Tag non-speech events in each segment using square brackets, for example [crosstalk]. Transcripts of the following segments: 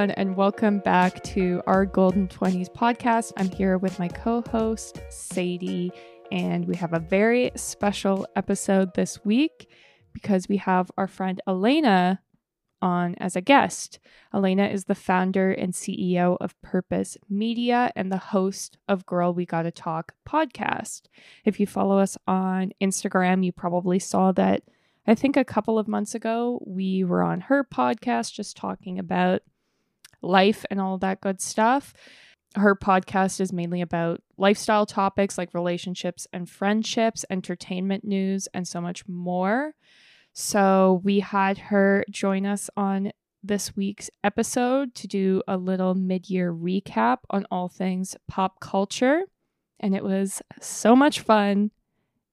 everyone, and welcome back to our Golden 20s podcast. I'm here with my co host, Sadie, and we have a very special episode this week because we have our friend Alaina on as a guest. Alaina is the founder and CEO of Purpose Media and the host of Girl We Gotta Talk podcast. If you follow us on Instagram, you probably saw that I think a couple of months ago, we were on her podcast just talking about life and all that good stuff. Her podcast is mainly about lifestyle topics like relationships and friendships, entertainment news, and so much more. So we had her join us on this week's episode to do a little mid year recap on all things pop culture. And it was so much fun.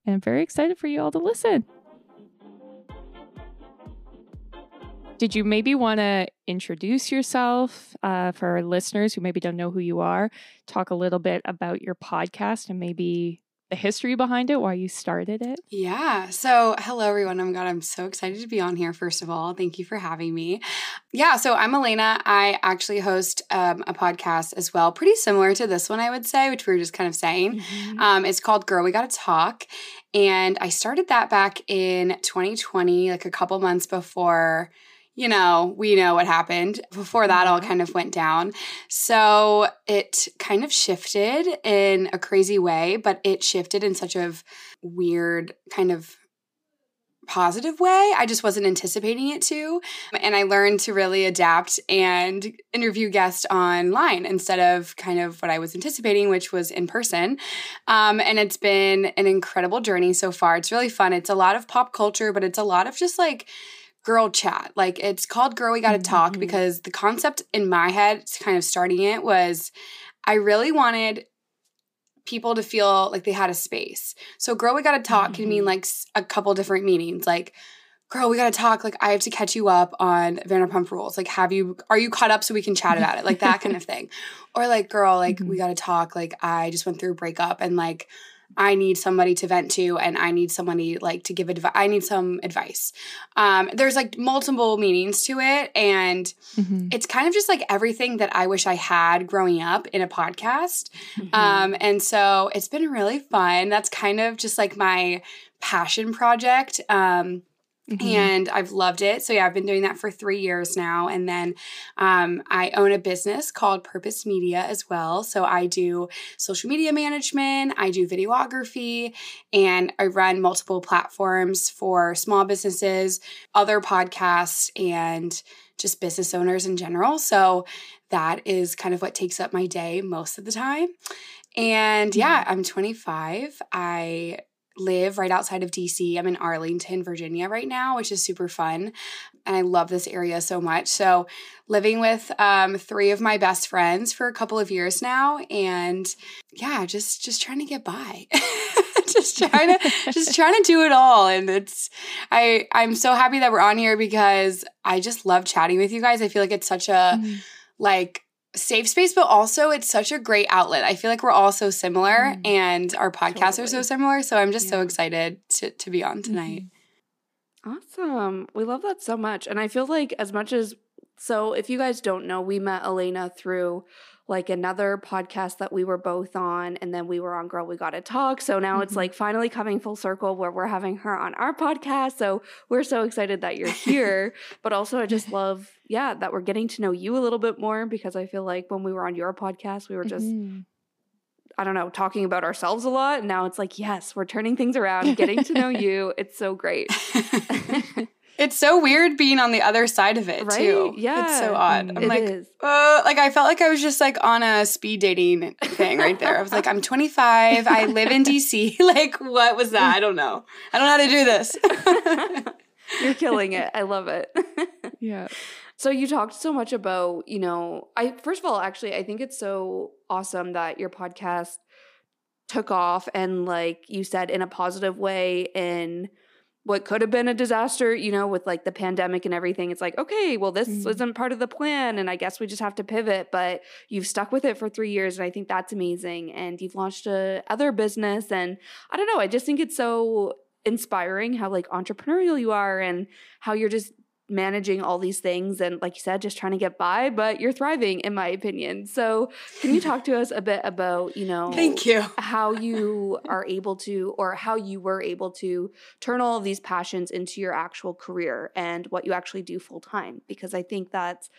And I'm very excited for you all to listen. Did you maybe want to introduce yourself uh, for our listeners who maybe don't know who you are? Talk a little bit about your podcast and maybe the history behind it, why you started it? Yeah. So, hello, everyone. I'm God. I'm so excited to be on here, first of all. Thank you for having me. Yeah. So, I'm Alaina. I actually host um, a podcast as well, pretty similar to this one, I would say, which we were just kind of saying. Mm-hmm. Um, it's called Girl We Gotta Talk. And I started that back in 2020, like a couple months before you know, we know what happened. Before that all mm-hmm. kind of went down. So it kind of shifted in a crazy way, but it shifted in such a weird kind of positive way. I just wasn't anticipating it to. And I learned to really adapt and interview guests online instead of kind of what I was anticipating, which was in person. Um, and it's been an incredible journey so far. It's really fun. It's a lot of pop culture, but it's a lot of just like, girl chat. Like it's called Girl We Gotta Talk mm-hmm. because the concept in my head, kind of starting it, was I really wanted people to feel like they had a space. So Girl We Gotta Talk mm-hmm. can mean mm-hmm. like a couple different meanings. Like, girl, we gotta talk. Like I have to catch you up on Vanderpump Rules. Like, have you are you caught up so we can chat about it? Like that kind of thing. Or like, girl, like mm-hmm. we gotta talk. Like I just went through a breakup and like I need somebody to vent to and I need somebody like to give advice. I need some advice. Um, there's like multiple meanings to it. And mm-hmm. it's kind of just like everything that I wish I had growing up in a podcast. Mm-hmm. Um, and so it's been really fun. That's kind of just like my passion project. Um, Mm-hmm. And I've loved it. So, yeah, I've been doing that for three years now. And then um, I own a business called Purpose Media as well. So, I do social media management, I do videography, and I run multiple platforms for small businesses, other podcasts, and just business owners in general. So, that is kind of what takes up my day most of the time. And yeah, mm-hmm. I'm 25. I live right outside of DC. I'm in Arlington, Virginia right now, which is super fun. And I love this area so much. So, living with um, three of my best friends for a couple of years now. And yeah, just just trying to get by. [laughs] just trying [laughs] to just trying to do it all and it's i i'm so happy that we're on here because i just love chatting with you guys i feel like it's such a mm-hmm. like safe space, but also it's such a great outlet. I feel like we're all so similar mm, and our podcasts totally. are so similar. So I'm just yeah. so excited to, to be on tonight. Mm-hmm. Awesome. We love that so much. And I feel like as much as so if you guys don't know, we met Alaina through like another podcast that we were both on and then we were on girl we gotta talk so now mm-hmm. it's like finally coming full circle where we're having her on our podcast so we're so excited that you're [laughs] here but also i just love yeah that we're getting to know you a little bit more because i feel like when we were on your podcast we were just mm-hmm. I don't know, talking about ourselves a lot. And now it's like, yes, we're turning things around, [laughs] getting to know you. It's so great. [laughs] [laughs] It's so weird being on the other side of it right? too. Yeah, it's so odd. I'm it like, is. Uh, like I felt like I was just like on a speed dating thing right there. I was like, I'm 25. I live in DC. like, what was that? I don't know. I don't know how to do this. You're killing it. I love it. yeah. So you talked so much about, you know, I first of all, actually, I think it's so awesome that your podcast took off and like you said in a positive way in what could have been a disaster, you know, with like the pandemic and everything. It's like, okay, well, this mm-hmm. isn't part of the plan. And I guess we just have to pivot. But you've stuck with it for three years. And I think that's amazing. And you've launched a other business. And I don't know, I just think it's so inspiring how like entrepreneurial you are and how you're just managing all these things and like you said just trying to get by but you're thriving in my opinion. So can you talk to us a bit about you know thank you. how you are able to or how you were able to turn all of these passions into your actual career and what you actually do full time because i think that's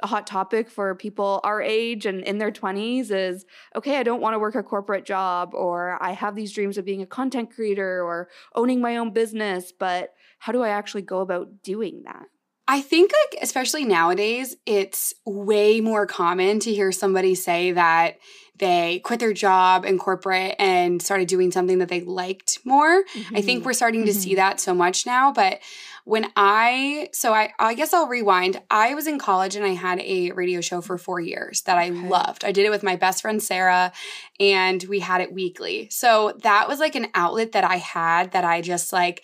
a hot topic for people our age and in their 20s is okay i don't want to work a corporate job or i have these dreams of being a content creator or owning my own business but how do i actually go about doing that I think like especially nowadays it's way more common to hear somebody say that they quit their job in corporate and started doing something that they liked more. Mm-hmm. I think mm-hmm. we're starting to mm-hmm. see that so much now, but when I so I I guess I'll rewind. I was in college and I had a radio show for 4 years that I okay. loved. I did it with my best friend Sarah and we had it weekly. So that was like an outlet that I had that I just like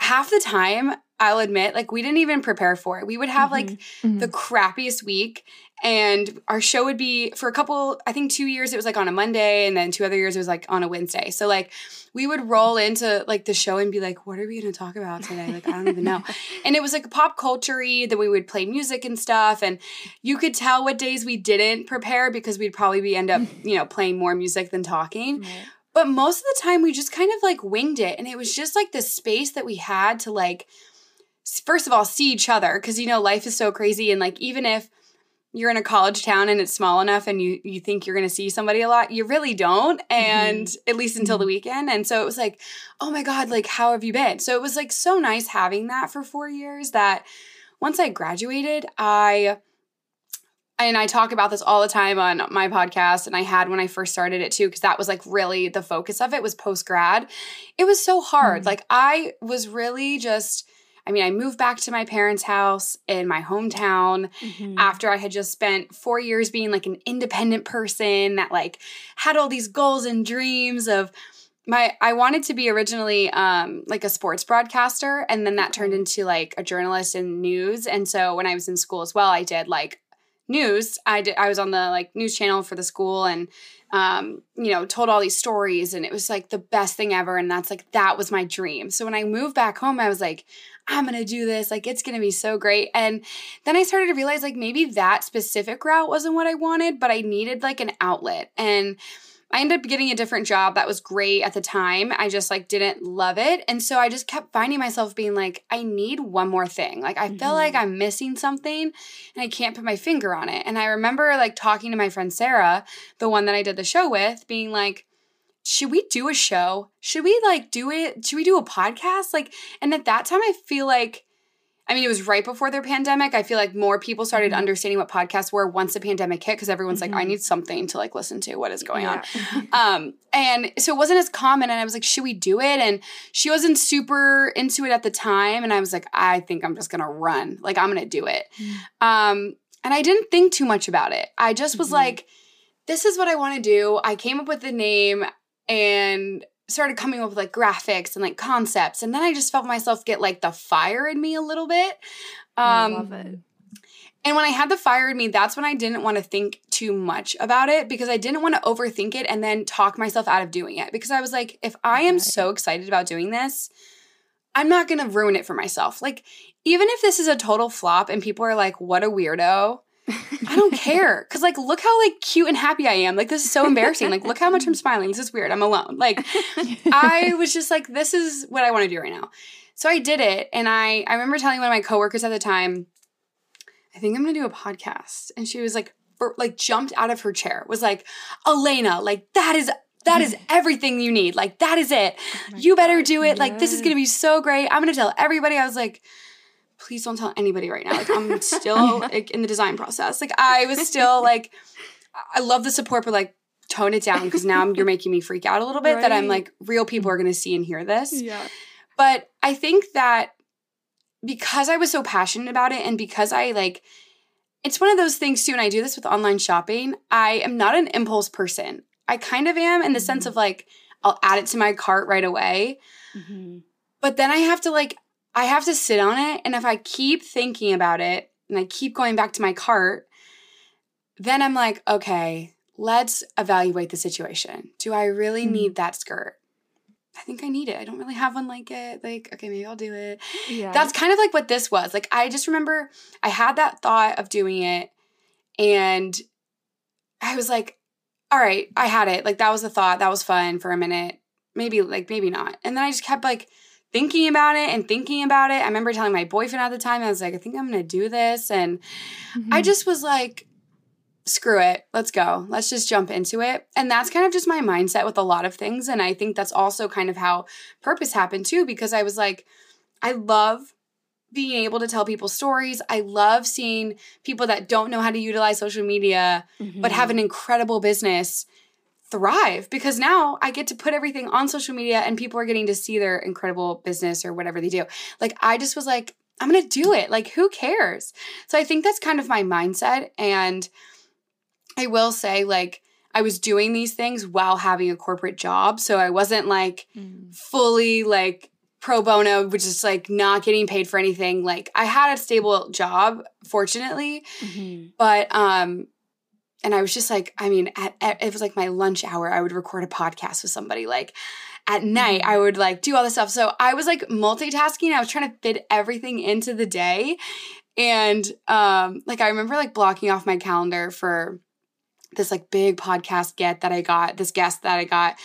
half the time I'll admit, like we didn't even prepare for it. We would have mm-hmm. like mm-hmm. the crappiest week and our show would be for a couple, I think two years it was like on a Monday and then two other years it was like on a Wednesday. So like we would roll into like the show and be like, what are we gonna talk about today? Like I don't even know. [laughs] and it was like pop culture then we would play music and stuff. And you could tell what days we didn't prepare because we'd probably be end up, you know, playing more music than talking. Right. But most of the time we just kind of like winged it. And it was just like the space that we had to like first of all see each other because you know life is so crazy and like even if you're in a college town and it's small enough and you you think you're going to see somebody a lot you really don't and mm-hmm. at least until the mm-hmm. weekend and so it was like oh my god like how have you been so it was like so nice having that for 4 years that once I graduated I and I talk about this all the time on my podcast and I had when I first started it too because that was like really the focus of it was post grad. It was so hard. Mm-hmm. Like I was really just I mean, I moved back to my parents' house in my hometown mm-hmm. after I had just spent four years being like an independent person that like had all these goals and dreams of my I wanted to be originally um like a sports broadcaster and then that turned into like a journalist in news. And so when I was in school as well, I did like news. I did I was on the like news channel for the school and um, you know, told all these stories and it was like the best thing ever. And that's like, that was my dream. So when I moved back home, I was like, I'm going to do this. Like, it's going to be so great. And then I started to realize, like, maybe that specific route wasn't what I wanted, but I needed like an outlet. And I ended up getting a different job that was great at the time. I just like didn't love it. And so I just kept finding myself being like, I need one more thing. Like, I mm-hmm. feel like mm-hmm. I'm missing something and I can't put my finger on it. And I remember like talking to my friend Sarah, the one that I did the show with, being like, should we do a show? Should we like do it? Should we do a podcast? Like, and at that time, I feel like, I mean, it was right before their pandemic. I feel like more people started mm-hmm. understanding what podcasts were once the pandemic hit because everyone's mm-hmm. like, I mm-hmm. need something to like listen to. What is going yeah. on? [laughs] um, and so it wasn't as common. And I was like, should we do it? And she wasn't super into it at the time. And I was like, I think I'm just gonna run. Like, I'm gonna do it. Mm-hmm. Um, and I didn't think too much about it. I just was mm-hmm. like, this is what I want to do. I came up with the name and started coming up with like graphics and like concepts. And then I just felt myself get like the fire in me a little bit. Um, I love it. And when I had the fire in me, that's when I didn't want to think too much about it because I didn't want to overthink it and then talk myself out of doing it. Because I was like, if I am so excited about doing this, I'm not going to ruin it for myself. Like, even if this is a total flop and people are like, what a weirdo, I don't care. Cause like look how like cute and happy I am. Like this is so embarrassing. Like look how much I'm smiling. This is weird. I'm alone. Like I [laughs] was just like, this is what I want to do right now. So I did it. And I I remember telling one of my coworkers at the time, I think I'm gonna do a podcast. And she was like, like jumped out of her chair, was like, Alaina, like that is that is [laughs] everything you need. Like that is it. Oh you better God, do it. Yes. Like this is gonna be so great. I'm gonna tell everybody. I was like, please don't tell anybody right now. Like I'm still [laughs] like in the design process. Like I was still like I love the support, but like tone it down because now you're making me freak out a little bit right. that I'm like real people are gonna see and hear this. Yeah. But I think that because I was so passionate about it and because I like it's one of those things too, and I do this with online shopping. I am not an impulse person. I kind of am in the mm-hmm. sense of like I'll add it to my cart right away. Mm-hmm. But then I have to like I have to sit on it. And if I keep thinking about it and I keep going back to my cart, then I'm like, okay, let's evaluate the situation. Do I really mm-hmm. need that skirt? I think I need it. I don't really have one like it. Like, okay, maybe I'll do it. Yeah. That's kind of like what this was. Like, I just remember I had that thought of doing it, and I was like, all right, I had it. Like, that was the thought. That was fun for a minute. Maybe, like, maybe not. And then I just kept like thinking about it and thinking about it. I remember telling my boyfriend at the time, I was like, I think I'm going to do this. And Mm-hmm. I just was like, screw it. Let's go. Let's just jump into it. And that's kind of just my mindset with a lot of things. And I think that's also kind of how purpose happened too, because I was like, I love being able to tell people stories. I love seeing people that don't know how to utilize social media, but have an incredible business thrive because now I get to put everything on social media and people are getting to see their incredible business or whatever they do. Like, I just was like, I'm going to do it. Like, who cares? So I think that's kind of my mindset. And I will say, like, I was doing these things while having a corporate job. So I wasn't like Mm. fully like pro bono, which is like not getting paid for anything. Like, I had a stable job, fortunately, Mhm. but um and i was just like i mean at, at, it was like my lunch hour i would record a podcast with somebody like at night i would like do all this stuff so i was like multitasking i was trying to fit everything into the day and um like i remember like blocking off my calendar for this like big podcast get that i got this guest that i got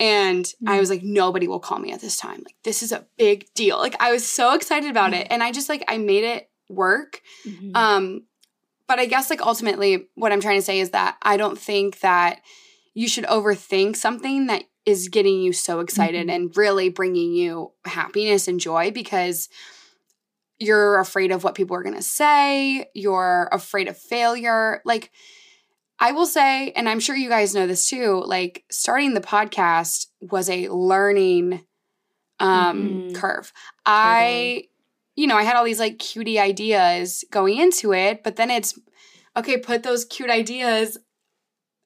and I was like, nobody will call me at this time. Like, this is a big deal. Like, I was so excited about it. And I just like, I made it work. Mhm. Um, but I guess like ultimately what I'm trying to say is that I don't think that you should overthink something that is getting you so excited Mhm. and really bringing you happiness and joy because you're afraid of what people are going to say, you're afraid of failure. Like I will say and I'm sure you guys know this too, like starting the podcast was a learning um Mhm. curve. I you know, I had all these like cutie ideas going into it, but then it's okay, put those cute ideas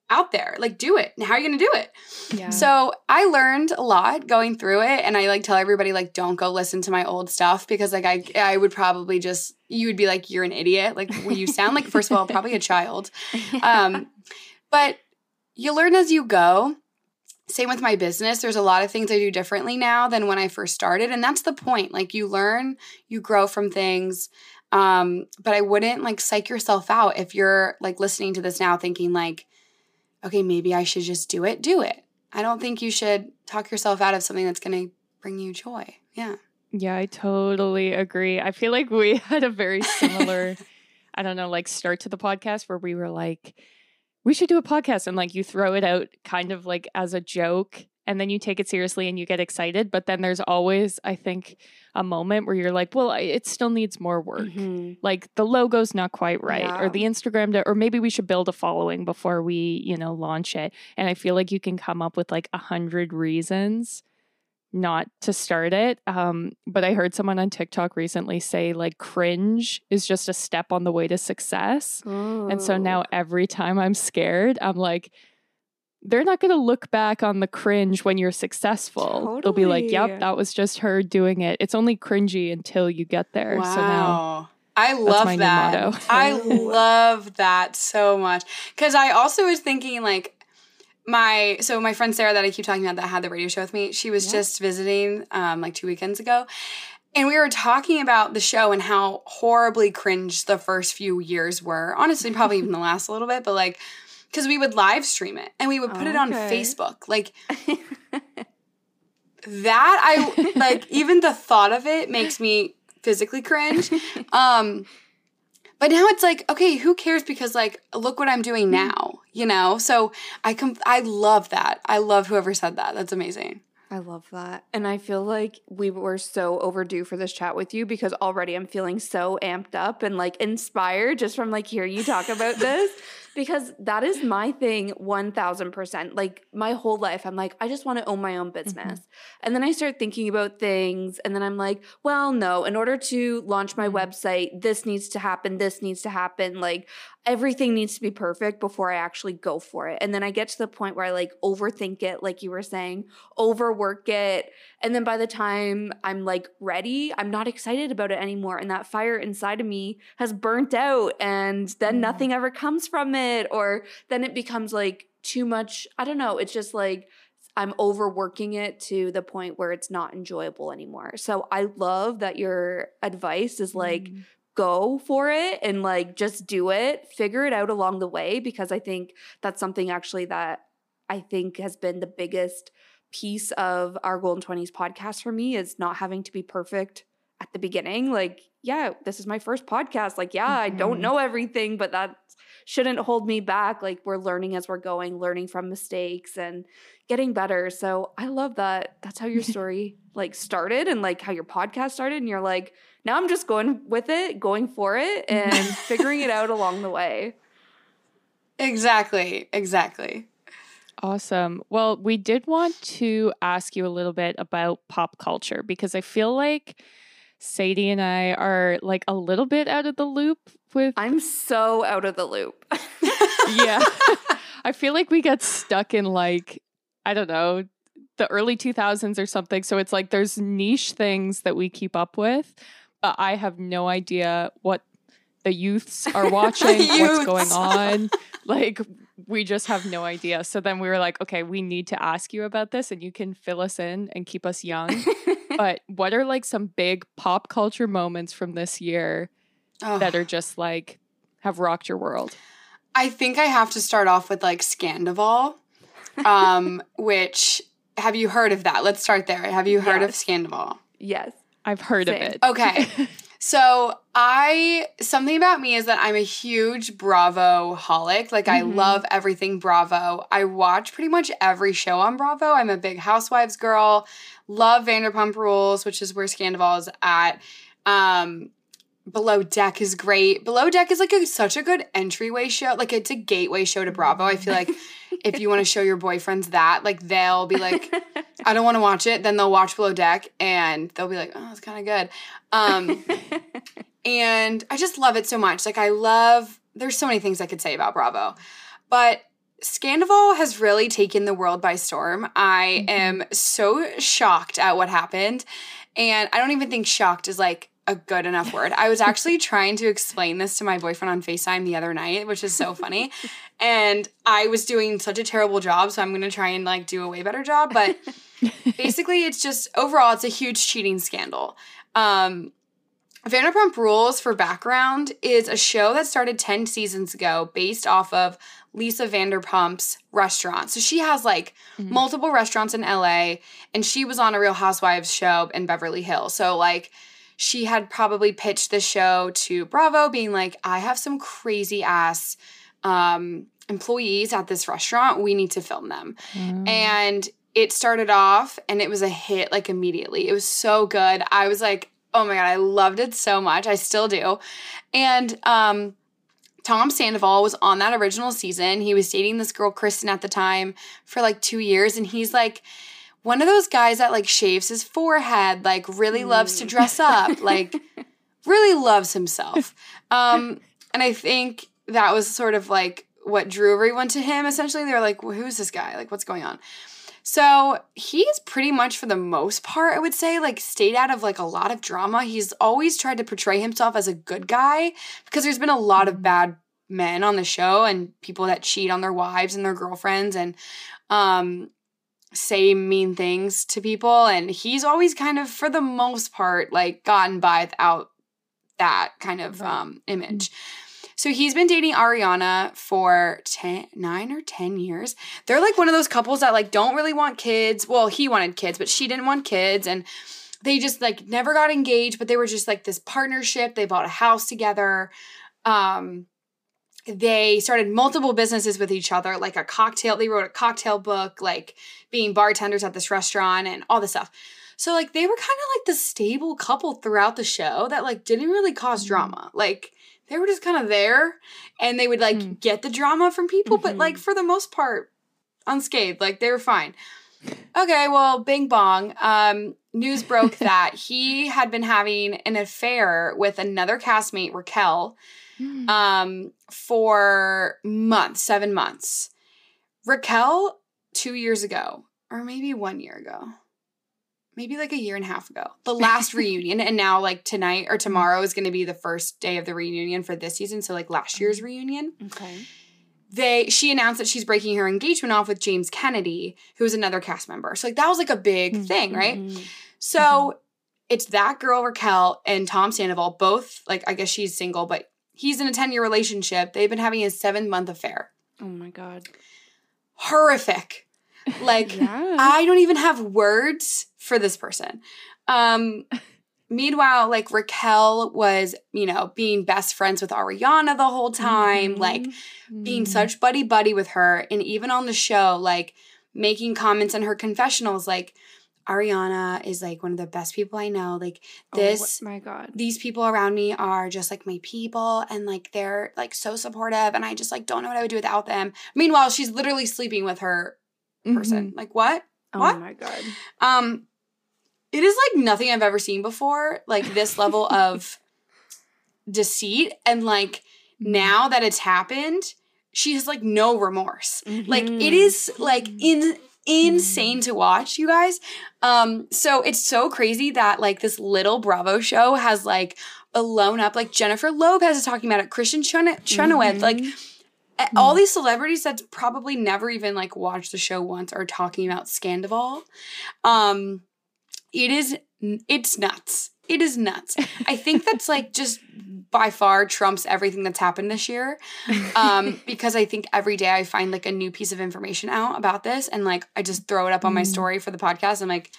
out there. Like do it. How are you going to do it? Yeah. So, I learned a lot going through it and I like tell everybody like don't go listen to my old stuff because like I I would probably just you would be like you're an idiot. Like you sound like first of all probably a child. [laughs] Um but you learn as you go. Same with my business. There's a lot of things I do differently now than when I first started. And that's the point. Like you learn, you grow from things. Um, but I wouldn't like psych yourself out if you're like listening to this now thinking like, okay, maybe I should just do it, do it. I don't think you should talk yourself out of something that's gonna bring you joy. Yeah. Yeah, I totally agree. I feel like we [laughs] had a very similar, [laughs] I don't know, like start to the podcast where we were like, we should do a podcast. And like you throw it out kind of like as a joke and then you take it seriously and you get excited. But then there's always, I think, a moment where you're like, well, I- it still needs more work. Mhm. Like the logo's not quite right, Yeah. or the Instagram, to, or maybe we should build a following before we, you know, launch it. And I feel like you can come up with like a hundred reasons not to start it. Um, but I heard someone on TikTok recently say like cringe is just a step on the way to success. And so now every time I'm scared, I'm like, they're not going to look back on the cringe when you're successful. They'll be like, yep, that was just her doing it. It's only cringy until you get there. Wow. So now I love that. I [laughs] love that so much. Cause I also was thinking like my so my friend Sarah that I keep talking about that had the radio show with me, she was Yeah. just visiting um like two weekends ago. And we were talking about the show and how horribly cringe the first few years were. Honestly, probably even the [laughs] last a little bit, but like because we would live stream it and we would put it on Facebook. Like [laughs] that I [laughs] like even the thought of it makes me physically cringe. Um but now it's like, okay, who cares because like look what I'm doing now, you know? So I com- I love that. I love whoever said that. That's amazing. I love that. And I feel like we were so overdue for this chat with you because already I'm feeling so amped up and like inspired just from like hearing you talk about [laughs] this because that is my thing 1000%. Like my whole life I'm like I just want to own my own mm-hmm. business. And then I start thinking about things and then I'm like, well, no, in order to launch my mm-hmm. website, this needs to happen, this needs to happen, like everything needs to be perfect before I actually go for it. And then I get to the point where I like overthink it like you were saying overwork it. And then by the time I'm like ready, I'm not excited about it anymore. And that fire inside of me has burnt out. And then Mm. nothing ever comes from it. Or then it becomes like too much. I don't know. It's just like, I'm overworking it to the point where it's not enjoyable anymore. So I love that your advice is like Mm. go for it and like just do it, figure it out along the way because I think that's something actually that I think has been the biggest piece of our Golden 20s podcast for me is not having to be perfect at the beginning. Like, yeah, this is my first podcast. Like, yeah, I don't Mhm. know everything, but that shouldn't hold me back. Like, we're learning as we're going, learning from mistakes and getting better. So I love that. That's how your [laughs] story like started and like how your podcast started. And you're like, now I'm just going with it, going for it, [laughs] and figuring it out along the way. Exactly. Exactly. Awesome. Well, we did want to ask you a little bit about pop culture because I feel like Sadie and I are like a little bit out of the loop with I'm so out of the loop. [laughs] [laughs] yeah. I feel like we get stuck in like I don't know, the early 2000s or something. So it's like there's niche things that we keep up with, but I have no idea what the youths are [laughs] watching, what's Youths. going on. Like we just have no idea. So then we were like, okay, we need to ask you about this and you can fill us in and keep us young. [laughs] but what are like some big pop culture moments from this year Oh, that are just like have rocked your world? I think I have to start off with like Scandoval, um, [laughs] which have you heard of that? Let's start there. Have you heard of Yes. Scandoval? yes. I've heard Same. of it. Okay. [laughs] So I something about me is that I'm a huge Bravo holic. Like I Mhm. love everything Bravo. I watch pretty much every show on Bravo. I'm a big Housewives girl. Love Vanderpump Rules, which is where Scandoval is at. Um, Below Deck is great. Below Deck is like a, such a good entryway show. Like it's a gateway show to Bravo. I feel like if you want to show your boyfriends that, like they'll be like, [laughs] I don't want to watch it. Then they'll watch Below Deck and they'll be like, oh, it's kind of good. Um, [laughs] and I just love it so much. Like I love there's so many things I could say about Bravo. But Scandoval has really taken the world by storm. I Mhm. am so shocked at what happened. And I don't even think shocked is like a good enough word. I was actually [laughs] trying to explain this to my boyfriend on FaceTime the other night, which is so funny. and I was doing such a terrible job, so I'm going to try and like do a way better job, but [laughs] basically it's just overall it's a huge cheating scandal. Um Vanderpump Rules for background is a show that started 10 seasons ago based off of Lisa Vanderpump's restaurant. So she has like Mhm. multiple restaurants in LA and she was on a Real Housewives show in Beverly Hills. So like she had probably pitched the show to Bravo being like I have some crazy ass um employees at this restaurant. We need to film them Mm. and it started off and it was a hit like immediately. It was so good. I was like, oh my god, I loved it so much. I still do. And um Tom Sandoval was on that original season. He was dating this girl Kristen at the time for like 2 years and he's like one of those guys that like shaves his forehead, like really loves to Mm. dress up, like [laughs] really loves himself. Um, and I think that was sort of like what drew everyone to him. Essentially, they were like, well, "Who's this guy? Like, what's going on?" So he's pretty much, for the most part, I would say, like stayed out of like a lot of drama. He's always tried to portray himself as a good guy because there's been a lot of bad men on the show and people that cheat on their wives and their girlfriends and um say mean things to people. And he's always kind of for the most part like gotten by without that kind of um image so he's been dating ariana for 10 9 or 10 years. They're like one of those couples that like don't really want kids. Well he wanted kids but she didn't want kids and they just like never got engaged but they were just like this partnership. They bought a house together. Um they started multiple businesses with each other like a cocktail they wrote a cocktail book like being bartenders at this restaurant and all this stuff. So like they were kind of like the stable couple throughout the show that like didn't really cause Mhm. drama. Like they were just kind of there and they would like Mm. get the drama from people but Mhm. like for the most part unscathed like they were fine okay well bing bong um news broke [laughs] that he had been having an affair with another castmate raquel Mm. um, for months, seven months. Raquel, two years ago, or maybe one year ago, maybe like a year and a half ago, the [laughs] last reunion, and now like tonight or tomorrow is going to be the first day of the reunion for this season. So like last year's reunion. okay. they she announced that she's breaking her engagement off with James Kennedy, who is another cast member. So like that was like a big thing, right? Mhm. So it's that girl Raquel and Tom Sandoval, both like I guess she's single, but he's in a 10-year relationship. They've been having a seven-month affair. Oh my god. Horrific. Like [laughs] Yeah. I don't even have words for this person. Um meanwhile, like Raquel was, you know, being best friends with Ariana the whole time, like being Mm. such buddy buddy with her and even on the show like making comments in her confessionals like Ariana is like one of the best people I know. Like this Oh my god. these people around me are just like my people and like they're like so supportive and I just like don't know what I would do without them. Meanwhile, she's literally sleeping with her person. Like what? Oh What? my god. Um it is like nothing I've ever seen before. Like this level [laughs] of deceit and like Mm-hmm. now that it's happened, she has like no remorse. Like it is like in insane to watch, you guys. Um so it's so crazy that like this little Bravo show has like blown up like Jennifer Lopez is talking about it, Kristin Chen- Chenoweth, like Mhm. all these celebrities that probably never even like watched the show once are talking about Scandoval. Um it is it's nuts. It is nuts. I think that's like [laughs] just by far trumps everything that's happened this year. Um [laughs] because I think every day I find like a new piece of information out about this and like I just throw it up on my Mm. story for the podcast. I'm like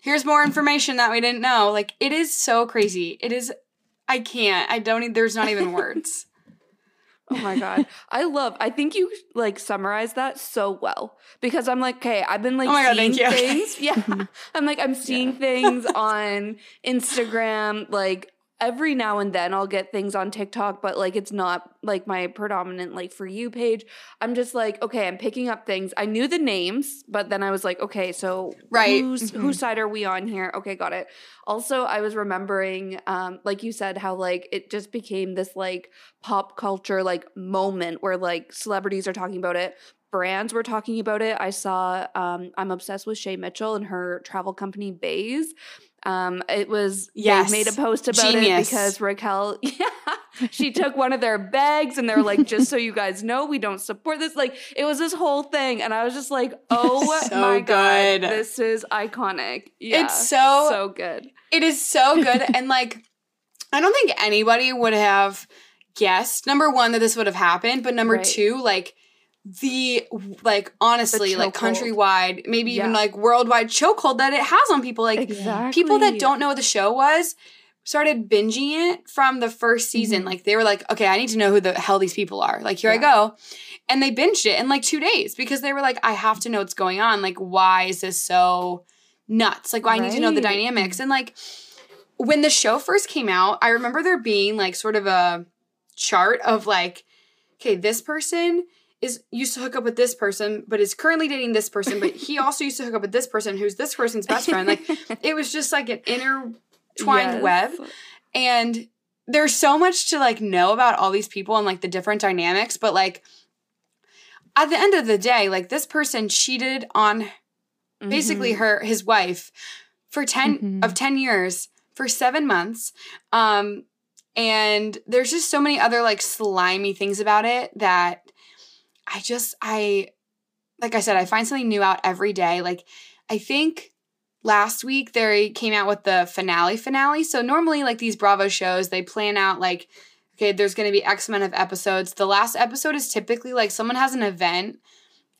here's more information that we didn't know. Like it is so crazy. It is I can't. I don't there's not even words. Oh my god. [laughs] I love I think you like summarized that so well because I'm like, okay, I've been like Oh my God, seeing thank you. [laughs] things. [laughs] Yeah. Mm-hmm. I'm like I'm seeing things on Instagram like every now and then I'll get things on TikTok, but like it's not like my predominant like for you page. I'm just like, okay, I'm picking up things. I knew the names, but then I was like, okay, so Right. who's Mhm. whose side are we on here? Okay, got it. Also, I was remembering um like you said how like it just became this like pop culture like moment where like celebrities are talking about it brands were talking about it i saw um i'm obsessed with shay mitchell and her travel company Béis um it was Yes. they made a post about Genius. it because raquel [laughs] yeah she [laughs] took one of their bags and they were like just so you guys know we don't support this like it was this whole thing and i was just like [laughs] oh So my god this is iconic yeah It's so- so good It is so good. and like, I don't think anybody would have guessed, number one, that this would have happened, but number Right. two, like, the like honestly like chokehold. countrywide maybe even Yeah. like worldwide chokehold that it has on people. Like exactly people that don't know what the show was started binging it from the first season. Mhm. like they were like okay i need to know who the hell these people are. Like here i go. And they binged it in like two days because they were like i have to know what's going on. Like why is this so nuts? Like why i need to know the dynamics. And like when the show first came out i remember there being like sort of a chart of like okay this person is used to hook up with this person but is currently dating this person but he also used to hook up with this person who's this person's best friend like [laughs] it was just like an intertwined Yes. web and there's so much to like know about all these people and like the different dynamics but like at the end of the day like this person cheated on basically Mhm. her his wife for 10 Mhm. of 10 years for 7 months um and there's just so many other like slimy things about it that I just I like I said I find something new out every day like I think last week they came out with the finale finale so normally like these Bravo shows they plan out like okay there's going to be x amount of episodes. The last episode is typically like someone has an event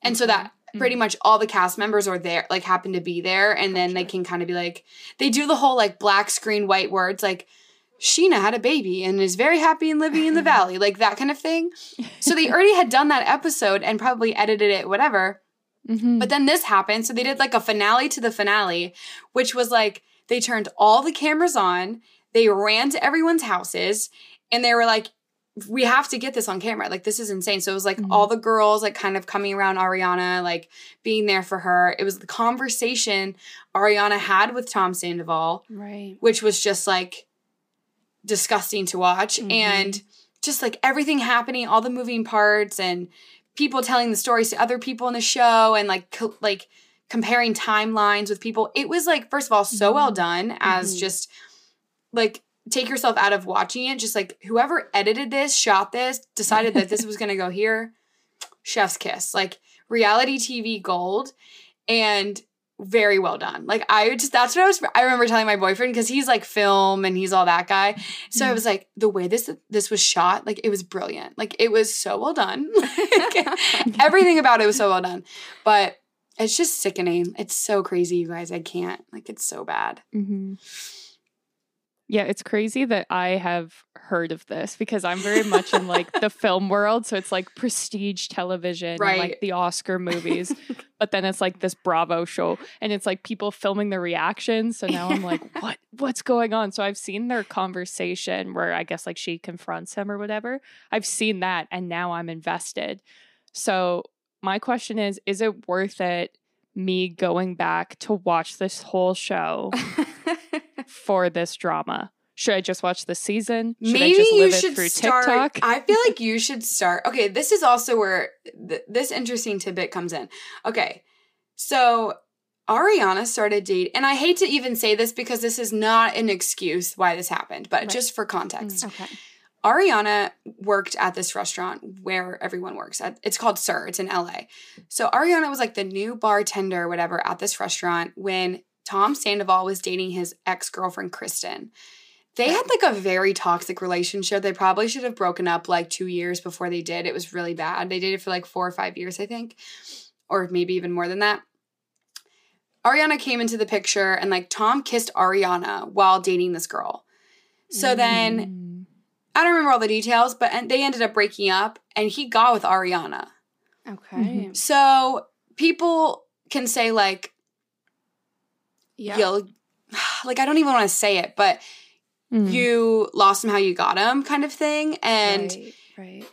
and so that mm-hmm. Mm-hmm. pretty much all the cast members are there like happen to be there and then they can kind of be like they do the whole like black screen white words like Scheana had a baby and is very happy and living in the [laughs] valley like that kind of thing so they already had done that episode and probably edited it whatever Mhm. but then this happened. So they did like a finale to the finale, which was like they turned all the cameras on, they ran to everyone's houses, and they were like, we have to get this on camera. Like, this is insane. So it was like Mhm. all the girls like kind of coming around Ariana, like being there for her. It was the conversation Ariana had with Tom Sandoval, right which was just like disgusting to watch. Mhm. And just like everything happening, all the moving parts and people telling the stories to other people in the show and like co- like comparing timelines with people. It was like first of all so well Mhm. done as Mhm. just like take yourself out of watching it. Just like whoever edited this, shot this, decided that this was going to go here. chef's kiss, like reality TV gold, and very well done. Like I just that's what I was I remember telling my boyfriend because he's like film and he's all that guy. So I Mhm. was like, the way this this was shot, like it was brilliant. Like it was so well done. [laughs] Everything about it was so well done. But it's just sickening. It's so crazy, you guys. I can't. Like it's so bad. hmm Yeah, it's crazy that I have heard of this because I'm very much in like the [laughs] film world. So it's like prestige television, and, Right. like the Oscar movies. [laughs] but then it's like this Bravo show, and it's like people filming the reactions. So now I'm like, [laughs] what? What's going on? So I've seen their conversation where I guess like she confronts him or whatever. I've seen that, and now I'm invested. So my question is: Is it worth it? Me going back to watch this whole show for this drama? Should I just watch the season? Should Maybe I just you live it should through start. TikTok? [laughs] I feel like you should start. Okay, this is also where th- this interesting tidbit comes in. Okay, so Ariana started date, and I hate to even say this because this is not an excuse why this happened, but Right. just for context. Mm, okay. Ariana worked at this restaurant where everyone works at. It's called SUR. It's in LA. So Ariana was like the new bartender, or whatever, at this restaurant when Tom Sandoval was dating his ex girlfriend Kristen. They had like a very toxic relationship. They probably should have broken up like two years before they did. It was really bad. They dated for like four or five years, I think, or maybe even more than that. Ariana came into the picture and like Tom kissed Ariana while dating this girl. So then Mm. I don't remember all the details, but en- they ended up breaking up and he got with Ariana. Okay. Mhm. So people can say like Yeah. you'll [sighs] like I don't even want to say it, but Mm. you lost him how you got him kind of thing and right. right.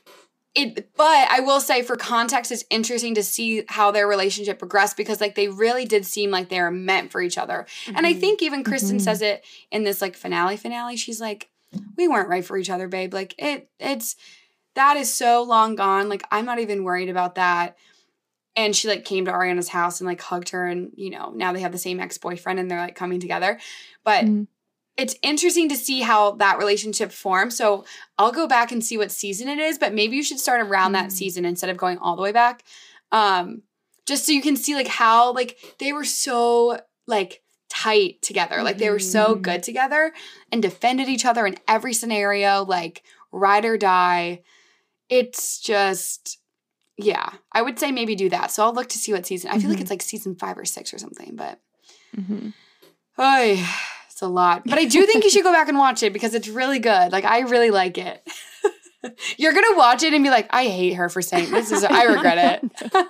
it but I will say for context it's interesting to see how their relationship progressed because like they really did seem like they were meant for each other. And I Mhm. think even Kristen Mhm. says it in this like finale finale. She's like, we weren't right for each other, babe. Like it it's that is so long gone. Like I'm not even worried about that. And she like came to Ariana's house and like hugged her and you know, now they have the same ex-boyfriend and they're like coming together. But Mm. it's interesting to see how that relationship forms. So I'll go back and see what season it is, but maybe you should start around that Mm. season instead of going all the way back. Um, just so you can see like how like they were so like tight together. Like they were so Mhm. good together and defended each other in every scenario, like ride or die. It's just yeah, I would say maybe do that. So I'll look to see what season. I feel like Mhm. it's like season five or six or something, but Mhm. Oy, it's a lot. But I do think you should go back and watch it because it's really good. Like I really like it. [laughs] You're gonna watch it and be like, I hate her for saying this is I regret it.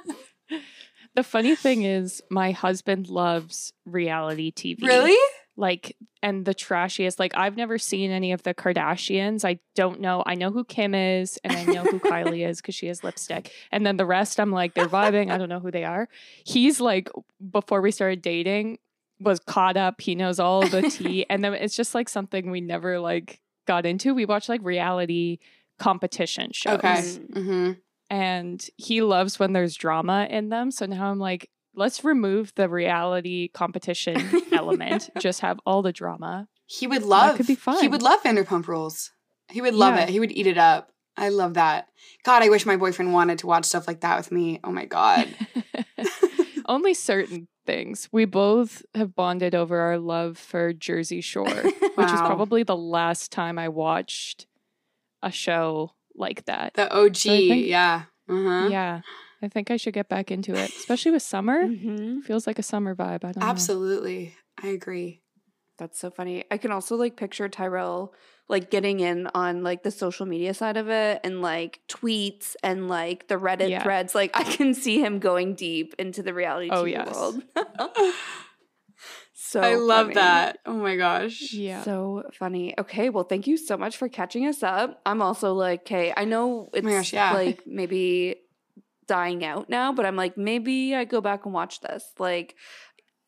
[laughs] the funny thing is, my husband loves reality TV. really? Like, and the trashiest. Like, I've never seen any of the Kardashians. I don't know. I know who Kim is, and I know who Kylie is because she has lipstick. And then the rest, I'm like, they're vibing. I don't know who they are. He's like, before we started dating, was caught up. He knows all the [laughs] tea, and then it's just like something we never like got into. We watch like reality competition shows Okay. Mhm. Mm-hmm. and he loves when there's drama in them. So now I'm like, let's remove the reality competition [laughs] element. Just have all the drama. He would love could be fun. He would love Vanderpump Rules. He would love Yeah. it. He would eat it up. I love that. God, I wish my boyfriend wanted to watch stuff like that with me. Oh my God. [laughs] [laughs] Only certain things. We both have bonded over our love for Jersey Shore, which is probably the last time I watched a show like that. The OG. So think- yeah. Uh-huh. Yeah. I think I should get back into it, especially with summer. Mhm. Feels like a summer vibe. I don't know. Absolutely. I agree. That's so funny. I can also like picture Tyrell like getting in on like the social media side of it and like tweets and like the Reddit Yeah. threads. Like I can see him going deep into the reality Oh, TV yes. world. [laughs] so I love funny. that. Oh my gosh. Yeah. So funny. Okay, well, thank you so much for catching us up. I'm also like, okay, I know it's Oh my gosh, yeah. like maybe dying out now, but I'm like, maybe I go back and watch this. Like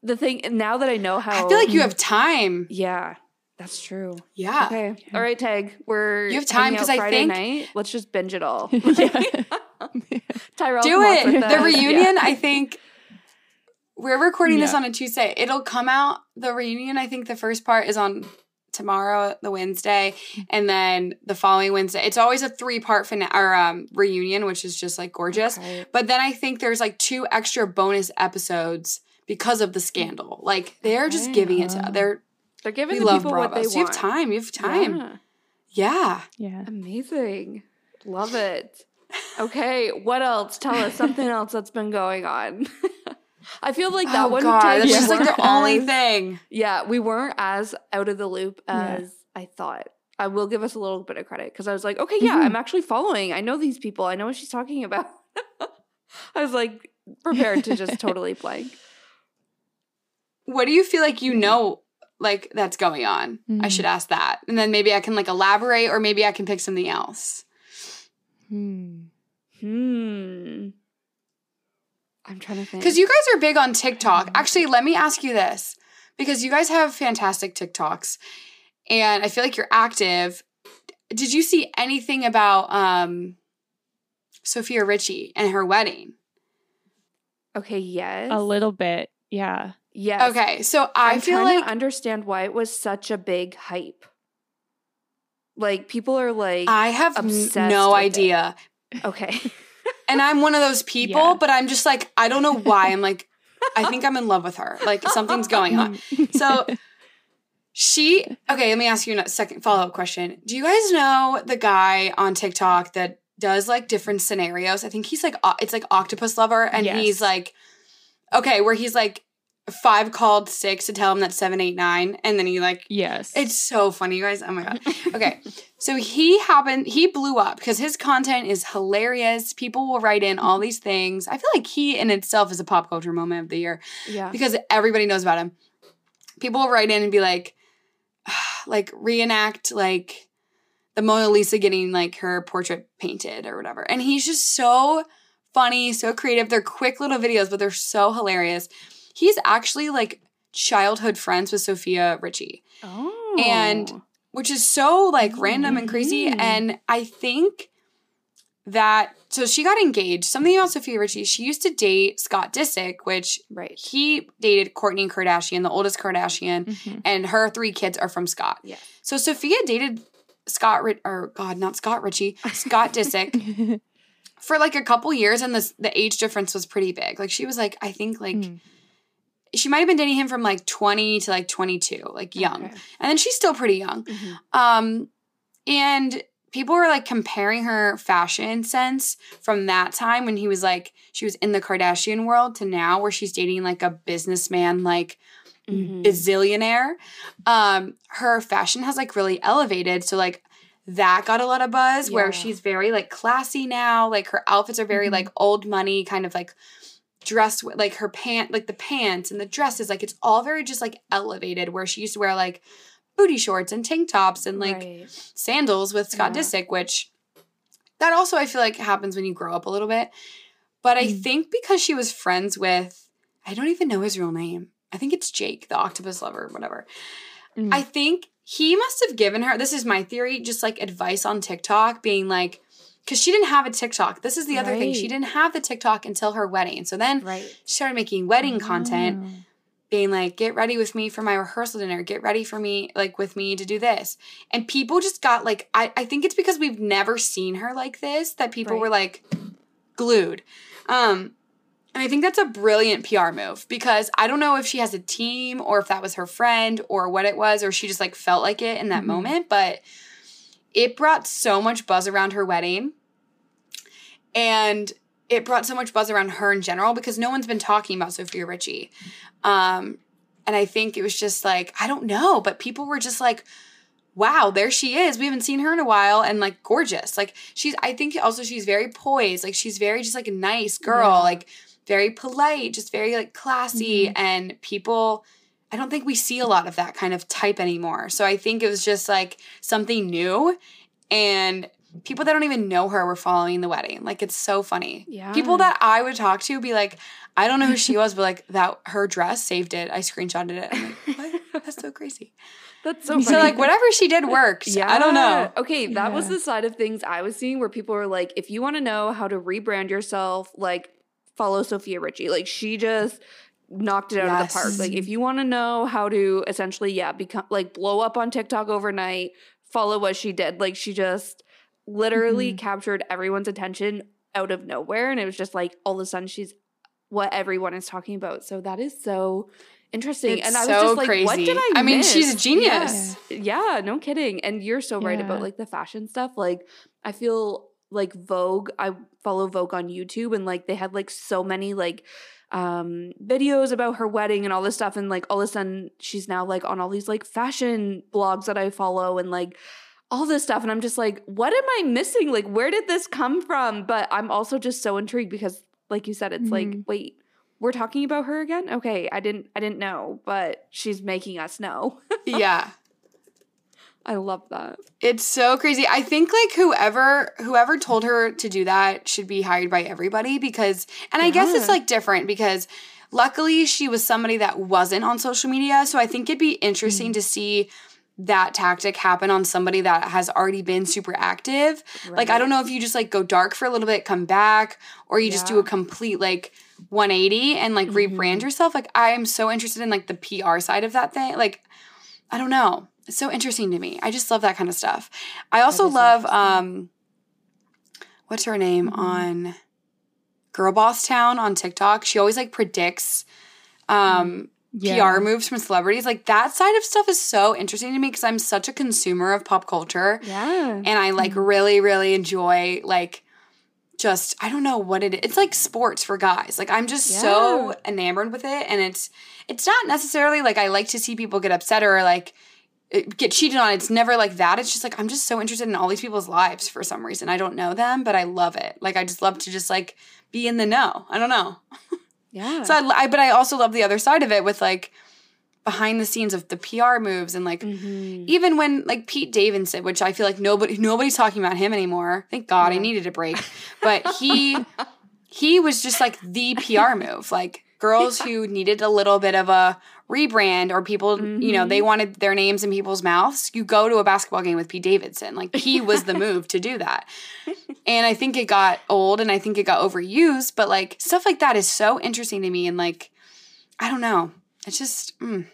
the thing now that I know how I feel like you have mm. time. Yeah, that's true. Yeah. Okay. All right, Tag. We're You have time, because I think- night. Let's just binge it all. [laughs] [laughs] Tyrell, Do it. The reunion, Yeah. I think we're recording this on a Tuesday. It'll come out the reunion, I think the first part is on tomorrow, the Wednesday, and then the following Wednesday. It's always a three part fin- or um, reunion, which is just like gorgeous. Okay. But then I think there's like two extra bonus episodes because of the scandal. Like they're just Okay. giving it to they're They're giving we the love people Bravo. what they so you have time. You have time. Yeah. Yeah. Yeah. Amazing. Love it. Okay, what else? Tell us something else that's been going on. [laughs] I feel like that oh one god, time that's just like the only as- thing. Yeah, we weren't as out of the loop Yeah. as I thought. I will give us a little bit of credit because I was like, okay, yeah, Mhm. I'm actually following. I know these people. I know what she's talking about. [laughs] I was like prepared to just [laughs] totally blank. What do you feel like you know like that's going on? I Mm. should ask that. And then maybe I can like elaborate or maybe I can pick something else. Hmm. Hmm. I'm trying to think. Because you guys are big on TikTok. Actually, let me ask you this because you guys have fantastic TikToks and I feel like you're active. Did you see anything about um, Sofia Richie and her wedding? okay, yes. A little bit. Yeah. Yes. Okay, so I I'm feel trying like to understand why it was such a big hype. Like people are like, I have n- no with it. idea. okay, [laughs] And I'm one of those people, Yeah. but I'm just like, I don't know why. I'm like, I think I'm in love with her. Like something's going on. [laughs] So she, okay, let me ask you a second follow up question. Do you guys know the guy on TikTok that does like different scenarios? I think he's like, it's like Octopus Lover. And Yes. he's like, okay, where he's like, five called six to tell him that seven, eight, nine. And then he like, yes. it's so funny, you guys. Oh my God. [laughs] Okay. So he happened, he blew up because his content is hilarious. People will write in all mm-hmm. these things. I feel like he in itself is a pop culture moment of the year yeah, because everybody knows about him. People will write in and be like, [sighs] like reenact like the Mona Lisa getting like her portrait painted or whatever. And he's just so funny, so creative. They're quick little videos, but they're so hilarious. He's actually like childhood friends with Sofia Richie oh, and- which is so like random and crazy. Mhm. And I think that so she got engaged. Something about Sofia Richie. She used to date Scott Disick, which right, he dated Kourtney Kardashian, the oldest Kardashian, Mhm. and her three kids are from Scott. Yeah. So Sofia dated Scott, or God, not Scott Richie, Scott Disick [laughs] for like a couple years, and the the age difference was pretty big. Like she was like, I think like Mm. She might have been dating him from like twenty to like twenty two, like young, Okay. and then she's still pretty young. Mhm. Um, and people were like comparing her fashion sense from that time when he was like she was in the Kardashian world to now where she's dating like a businessman like Mhm. bazillionaire. Um, her fashion has like really elevated. So like that got a lot of buzz Yeah. where she's very like classy now. Like her outfits are very Mhm. like old money, kind of like dressed with like her pant, like the pants and the dresses. Like it's all very just like elevated where she used to wear like booty shorts and tank tops and like Right. sandals with Scott Yeah. Disick, which that also I feel like happens when you grow up a little bit. But I Mm. think because she was friends with, I don't even know his real name. I think it's Jake, the octopus lover, whatever. Mm. I think he must have given her, this is my theory, just like advice on TikTok, being like, because she didn't have a TikTok. This is the other thing. She didn't have the TikTok until her wedding. So then right, she started making wedding content being like, get ready with me for my rehearsal dinner, get ready for me, like with me to do this. And people just got like, I, I think it's because we've never seen her like this that people Right. were like glued. Um, and I think that's a brilliant PR move because I don't know if she has a team or if that was her friend or what it was, or she just like felt like it in that Mhm. moment. But it brought so much buzz around her wedding. And it brought so much buzz around her in general because no one's been talking about Sofia Richie. Um, and I think it was just like, I don't know, but people were just like, wow, there she is. We haven't seen her in a while and like gorgeous. Like she's, I think also she's very poised. Like she's very just like a nice girl, Yeah. like very polite, just very like classy. Mhm. And people, I don't think we see a lot of that kind of type anymore. So I think it was just like something new. And people that don't even know her were following the wedding. Like it's so funny. yeah. People that I would talk to be like, I don't know who she [laughs] was, but like that her dress saved it. I screenshotted it. I'm like, [laughs] what? That's so crazy. that's so. So like whatever she did worked. Yeah. I don't know. Okay, that was the side of things I was seeing where people were like, if you want to know how to rebrand yourself, like follow Sofia Richie. Like she just knocked it out of the park. Like if you want to know how to essentially, yeah, become like blow up on TikTok overnight, follow what she did. Like she just literally Mhm. captured everyone's attention out of nowhere. And it was just like all of a sudden she's what everyone is talking about. So that is so interesting. It's and I was so just like, what did I I mean, miss? she's a Yeah. genius. Yeah, no kidding. And you're so right Yeah. about like the fashion stuff. Like I feel like Vogue, I follow Vogue on YouTube and like they had like so many like um videos about her wedding and all this stuff and like all of a sudden she's now like on all these like fashion blogs that I follow and like all this stuff and I'm just like what am I missing? Like where did this come from? But I'm also just so intrigued because like you said it's like Mhm. wait we're talking about her again? Okay, I didn't I didn't know, but she's making us know. [laughs] yeah. I love that. It's so crazy. I think like whoever whoever told her to do that should be hired by everybody because and I guess it's like different because luckily she was somebody that wasn't on social media, so I think it'd be interesting Mm. to see that tactic happen on somebody that has already been super active. Like I don't know if you just like go dark for a little bit, come back, or you just do a complete like 180 and like Mhm. rebrand yourself. Like I am so interested in like the PR side of that thing. Like I don't know. It's so interesting to me. I just love that kind of stuff. I also love um what's her name Mhm. on Girl Boss Town on TikTok. She always like predicts um Yeah. PR moves from celebrities. Like that side of stuff is so interesting to me because I'm such a consumer of pop culture Yeah. and I like Mhm. really really enjoy like just I don't know what it is. It's like sports for guys. Like I'm just so enamored with it and it's it's not necessarily like I like to see people get upset or like get cheated on. It's never like that. It's just like I'm just so interested in all these people's lives for some reason. I don't know them, but I love it. Like I just love to just like be in the know. I don't know. Yeah. [laughs] So I, I but I also love the other side of it with like behind the scenes of the PR moves and like Mhm. even when like Pete Davidson, which I feel like nobody nobody's talking about him anymore. Thank God I needed a break. [laughs] But he he was just like the PR move. Like girls who needed a little bit of a rebrand or people, you know, they wanted their names in people's mouths. You go to a basketball game with Pete Davidson. Like he was the [laughs] move to do that. And I think it got old and I think it got overused, but like stuff like that is so interesting to me and like I don't know. It's just mm,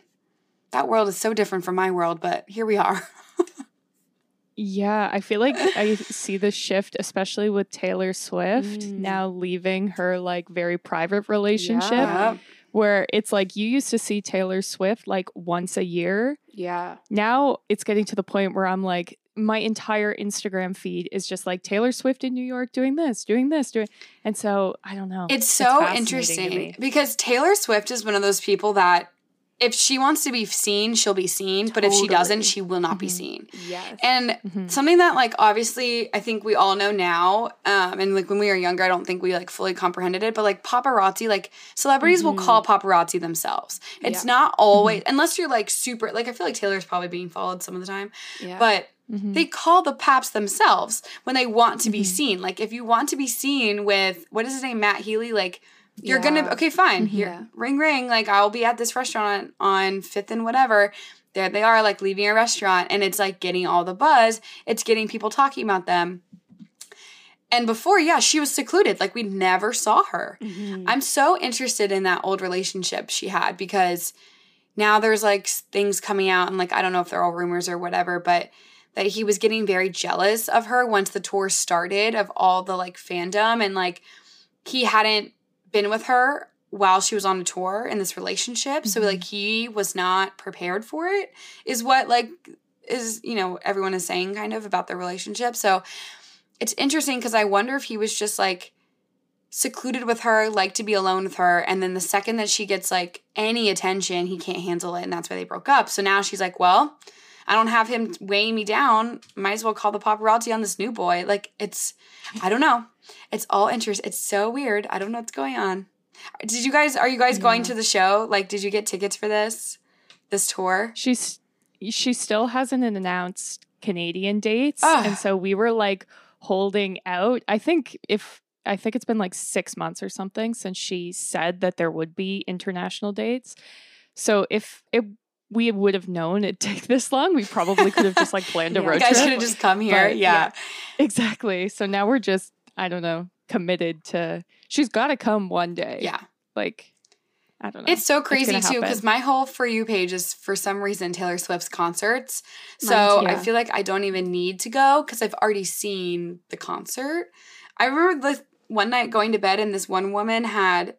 that world is so different from my world, but here we are. Yeah, I feel like I [laughs] see the shift, especially with Taylor Swift Mm. now leaving her like very private relationship, Yeah. Where it's like you used to see Taylor Swift like once a year. Yeah. Now it's getting to the point where I'm like, my entire Instagram feed is just like Taylor Swift in New York doing this, doing this, doing, and so I don't know. It's so to interesting because Taylor Swift is one of those people that if she wants to be seen, she'll be seen, but if she doesn't, she will not be Mhm. seen. Yes. And Mhm. something that like obviously I think we all know now, um, and like when we were younger, I don't think we like fully comprehended it, but like paparazzi, like celebrities will Mhm. call paparazzi themselves. It's Yeah. not always unless you're like super like I feel like Taylor's probably being followed some of the time, yeah. but Mhm. they call the paps themselves when they want to be Mhm. seen. Like if you want to be seen with what is his name, Matt Healy, like you're gonna okay, fine. Mhm. Here, Yeah. ring ring. Like I'll be at this restaurant on Fifth and whatever. There they are, like leaving a restaurant, and it's like getting all the buzz. It's getting people talking about them. And before, yeah, she was secluded. Like we never saw her. Mhm. I'm so interested in that old relationship she had because now there's like things coming out and like I don't know if they're all rumors or whatever, but that he was getting very jealous of her once the tour started of all the like fandom and like he hadn't been with her while she was on a tour in this relationship. So Mhm. like he was not prepared for it is what like is, you know, everyone is saying kind of about their relationship. So it's interesting because I wonder if he was just like secluded with her, like to be alone with her, and then the second that she gets like any attention, he can't handle it, and that's why they broke up. So now she's like, well, I don't have him weighing me down. Might as well call the paparazzi on this new boy. Like it's, I don't know. It's all interest. It's so weird. I don't know what's going on. Did you guys? Are you guys going to the show? Like, did you get tickets for this, this tour? she's she still hasn't announced Canadian dates, Ugh. and so we were like holding out. I think if I think it's been like six months or something since she said that there would be international dates. So if it we would have known it'd take this long, we probably could have just like planned a [laughs] Yeah. road You guys trip. should have just come here. But, yeah. Exactly. So now we're just I don't know committed to. She's got to come one day. yeah. Like I don't know. It's so crazy gonna too because my whole for you page is for some reason Taylor Swift's concerts. So Mine too. I feel like I don't even need to go because I've already seen the concert. I remember the one night going to bed and this one woman had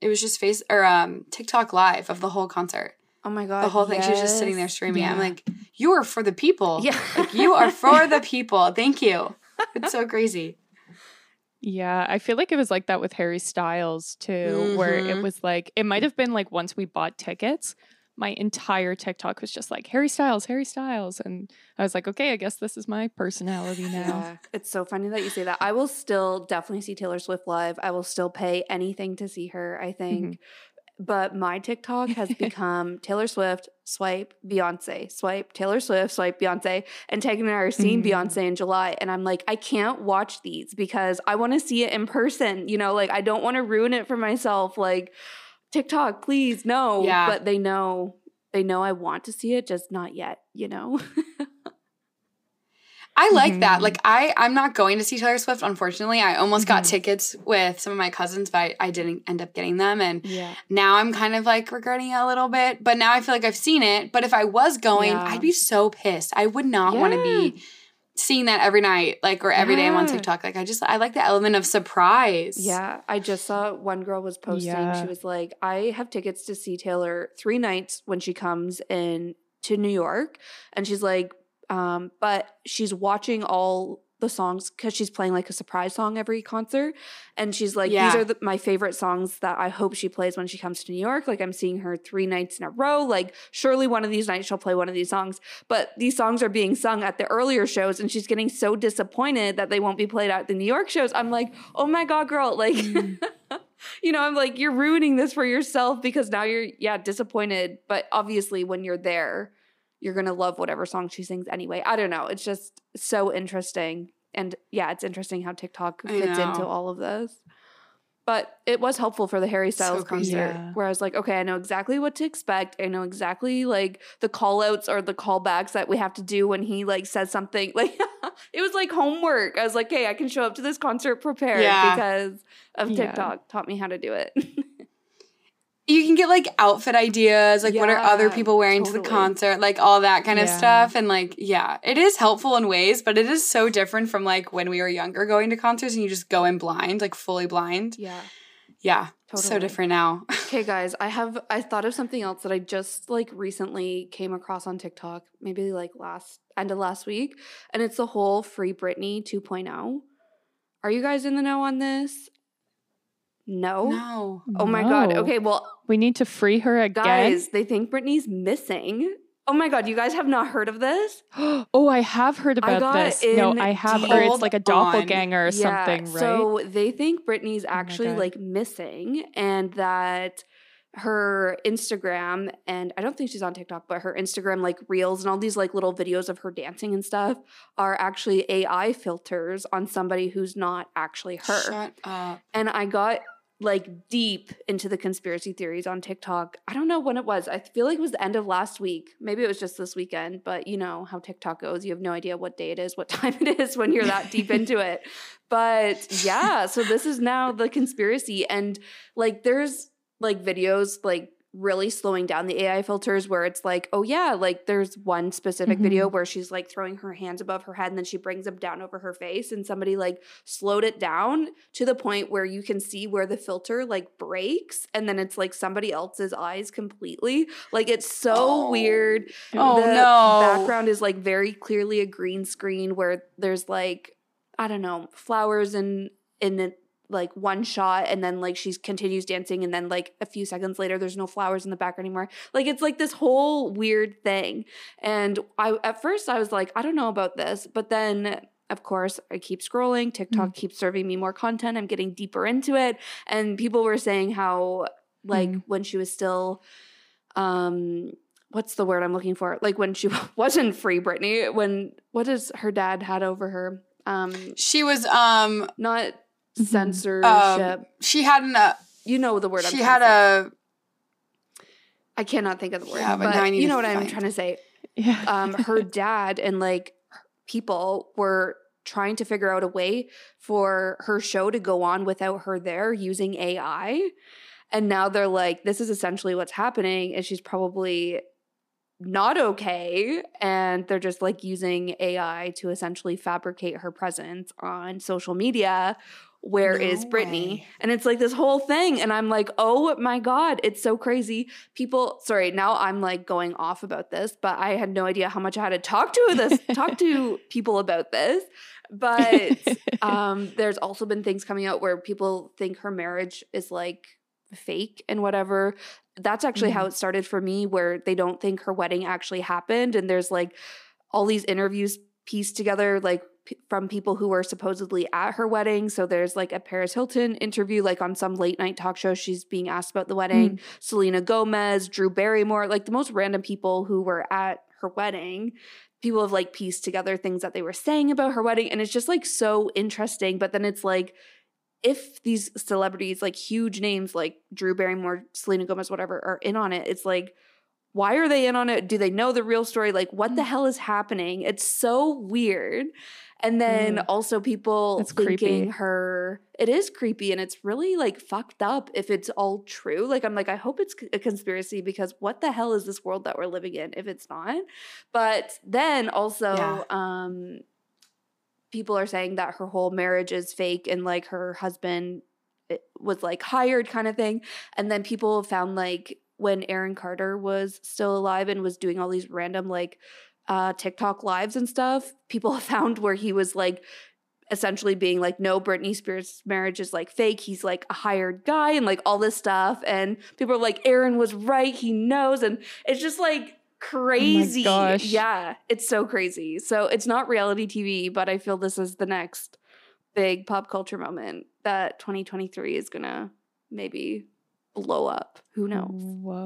it was just face or um TikTok live of the whole concert. Oh my god. The whole thing. She was just sitting there screaming. streaming. I'm like, you are for the people. Yeah. Like you are for the people. Thank you. It's so crazy. Yeah, I feel like it was like that with Harry Styles too, where it Mhm. was like it might have been like once we bought tickets, my entire TikTok was just like Harry Styles, Harry Styles, and I was like, okay, I guess this is my personality now. Yeah, it's so funny that you say that. I will still definitely see Taylor Swift live. I will still pay anything to see her, I think. But my TikTok has [laughs] become Taylor Swift, swipe, Beyonce, swipe, Taylor Swift, swipe, Beyonce. And Tegan and I are seeing Mhm. Beyonce in July. And I'm like, I can't watch these because I want to see it in person. You know, like I don't want to ruin it for myself. Like, TikTok, please, no. Yeah. But they know, they know I want to see it, just not yet, you know? [laughs] I like that. Mhm. Like I, I'm not going to see Taylor Swift. Unfortunately, I almost got Mhm. tickets with some of my cousins, but I, I didn't end up getting them. And Yeah. now I'm kind of like regretting it a little bit. But now I feel like I've seen it. But if I was going, Yeah. I'd be so pissed. I would not want to be seeing that every night, like or every day I'm on TikTok. Like I just, I like the element of surprise. Yeah, I just saw one girl was posting. Yeah. She was like, "I have tickets to see Taylor three nights when she comes in to New York," and she's like, um, "But she's watching all the songs because she's playing like a surprise song every concert, and she's like, Yeah. these are the, my favorite songs that I hope she plays when she comes to New York. Like I'm seeing her three nights in a row. Like surely one of these nights she'll play one of these songs, but these songs are being sung at the earlier shows, and she's getting so disappointed that they won't be played at the New York shows. I'm like, oh my god, girl, like. Mm. [laughs] you know, I'm like, you're ruining this for yourself because now you're, yeah, disappointed. But obviously, when you're there, you're going to love whatever song she sings anyway. I don't know. It's just so interesting. And yeah, it's interesting how TikTok fits into all of this. But it was helpful for the Harry Styles crazy. concert Yeah. where I was like, okay, I know exactly what to expect. I know exactly like the call outs or the callbacks that we have to do when he like says something. [laughs] Like it was like homework. I was like, hey, I can show up to this concert prepared Yeah. because of Yeah. TikTok taught me how to do it. [laughs] You can get like outfit ideas, like what are other people wearing to the concert, like all that kind of stuff. And like, yeah, it is helpful in ways, but it is so different from like when we were younger going to concerts and you just go in blind, like fully blind. yeah. Yeah, so different now. [laughs] Okay, guys, I have I thought of something else that I just like recently came across on TikTok, maybe like last end of last week, and it's the whole Free Britney 2.0. Are you guys in the know on this? No. no. Oh my god. Okay, well, We need to free her again. guys, they think Britney's missing. Oh my god, you guys have not heard of this? [gasps] oh, I have heard I about got this. No, I have, deep- or it's like a Hold on. doppelganger or something, right? So they think Britney's oh actually God. like missing and that her Instagram and I don't think she's on TikTok, but her Instagram like reels and all these like little videos of her dancing and stuff are actually AI filters on somebody who's not actually her. Shut up. And I got like deep into the conspiracy theories on TikTok. I don't know when it was. I feel like it was the end of last week. Maybe it was just this weekend, but you know how TikTok goes. You have no idea what day it is, what [laughs] time it is when you're that deep into it. But yeah, so this is now the conspiracy. And like there's like videos like really slowing down the AI filters where it's like, oh yeah, like there's one specific video mm-hmm. where she's like throwing her hands above her head and then she brings them down over her face and somebody like slowed it down to the point where you can see where the filter like breaks and then it's like somebody else's eyes completely. Like it's so Oh. weird. Oh, the no. background is like very clearly a green screen where there's like I don't know, flowers in in it like one shot and then like she continues dancing and then like a few seconds later there's no flowers in the background anymore like it's like this whole weird thing and i at first i was like i don't know about this but then of course i keep scrolling tiktok keeps serving me more content i'm getting deeper into it and people were saying how like Mm. when she was still um what's the word i'm looking for like when she [laughs] wasn't free britney when what is her dad had over her um She was um not. Censorship. um she had an uh, you know the word. I'm she had to a I cannot think of the word. Yeah, but but I need you know what I'm find- trying to say. yeah. [laughs] Um, her dad and like people were trying to figure out a way for her show to go on without her there using AI. And now they're like, this is essentially what's happening. And she's probably not okay. And they're just like using AI to essentially fabricate her presence on social media. Where No is Britney? way. And it's like this whole thing. And I'm like, oh my God, it's so crazy. People, sorry, now I'm like going off about this, but I had no idea how much I had to talk to this, [laughs] talk to people about this. But um, there's also been things coming out where people think her marriage is like fake and whatever. That's actually how it started for me, where they don't think her wedding actually happened. And there's like all these interviews pieced together, like p- from people who were supposedly at her wedding. So there's like a Paris Hilton interview, like on some late night talk show. She's being asked about the wedding. Selena Gomez, Drew Barrymore, like the most random people who were at her wedding. People have like pieced together things that they were saying about her wedding. And it's just like so interesting. But then it's like, if these celebrities, like huge names like Drew Barrymore, Selena Gomez, whatever, are in on it, it's like, why are they in on it? Do they know the real story? Like, what Mm. the hell is happening? It's so weird. And then Mm. also people It's thinking creepy. her, it is creepy and it's really like fucked up if it's all true. Like, I'm like, I hope it's a conspiracy because what the hell is this world that we're living in if it's not? But then also, Yeah. um, people are saying that her whole marriage is fake and like her husband was like hired kind of thing. And then people found like when Aaron Carter was still alive and was doing all these random like uh TikTok lives and stuff, people [laughs] found where he was like essentially being like, no, Britney Spears' marriage is like fake. He's like a hired guy and like all this stuff. And people are like, Aaron was right. He knows. And it's just like crazy. gosh. Yeah, it's so crazy. So it's not reality TV, but I feel this is the next big pop culture moment that 2023 is going to maybe blow up. Who knows? Whoa.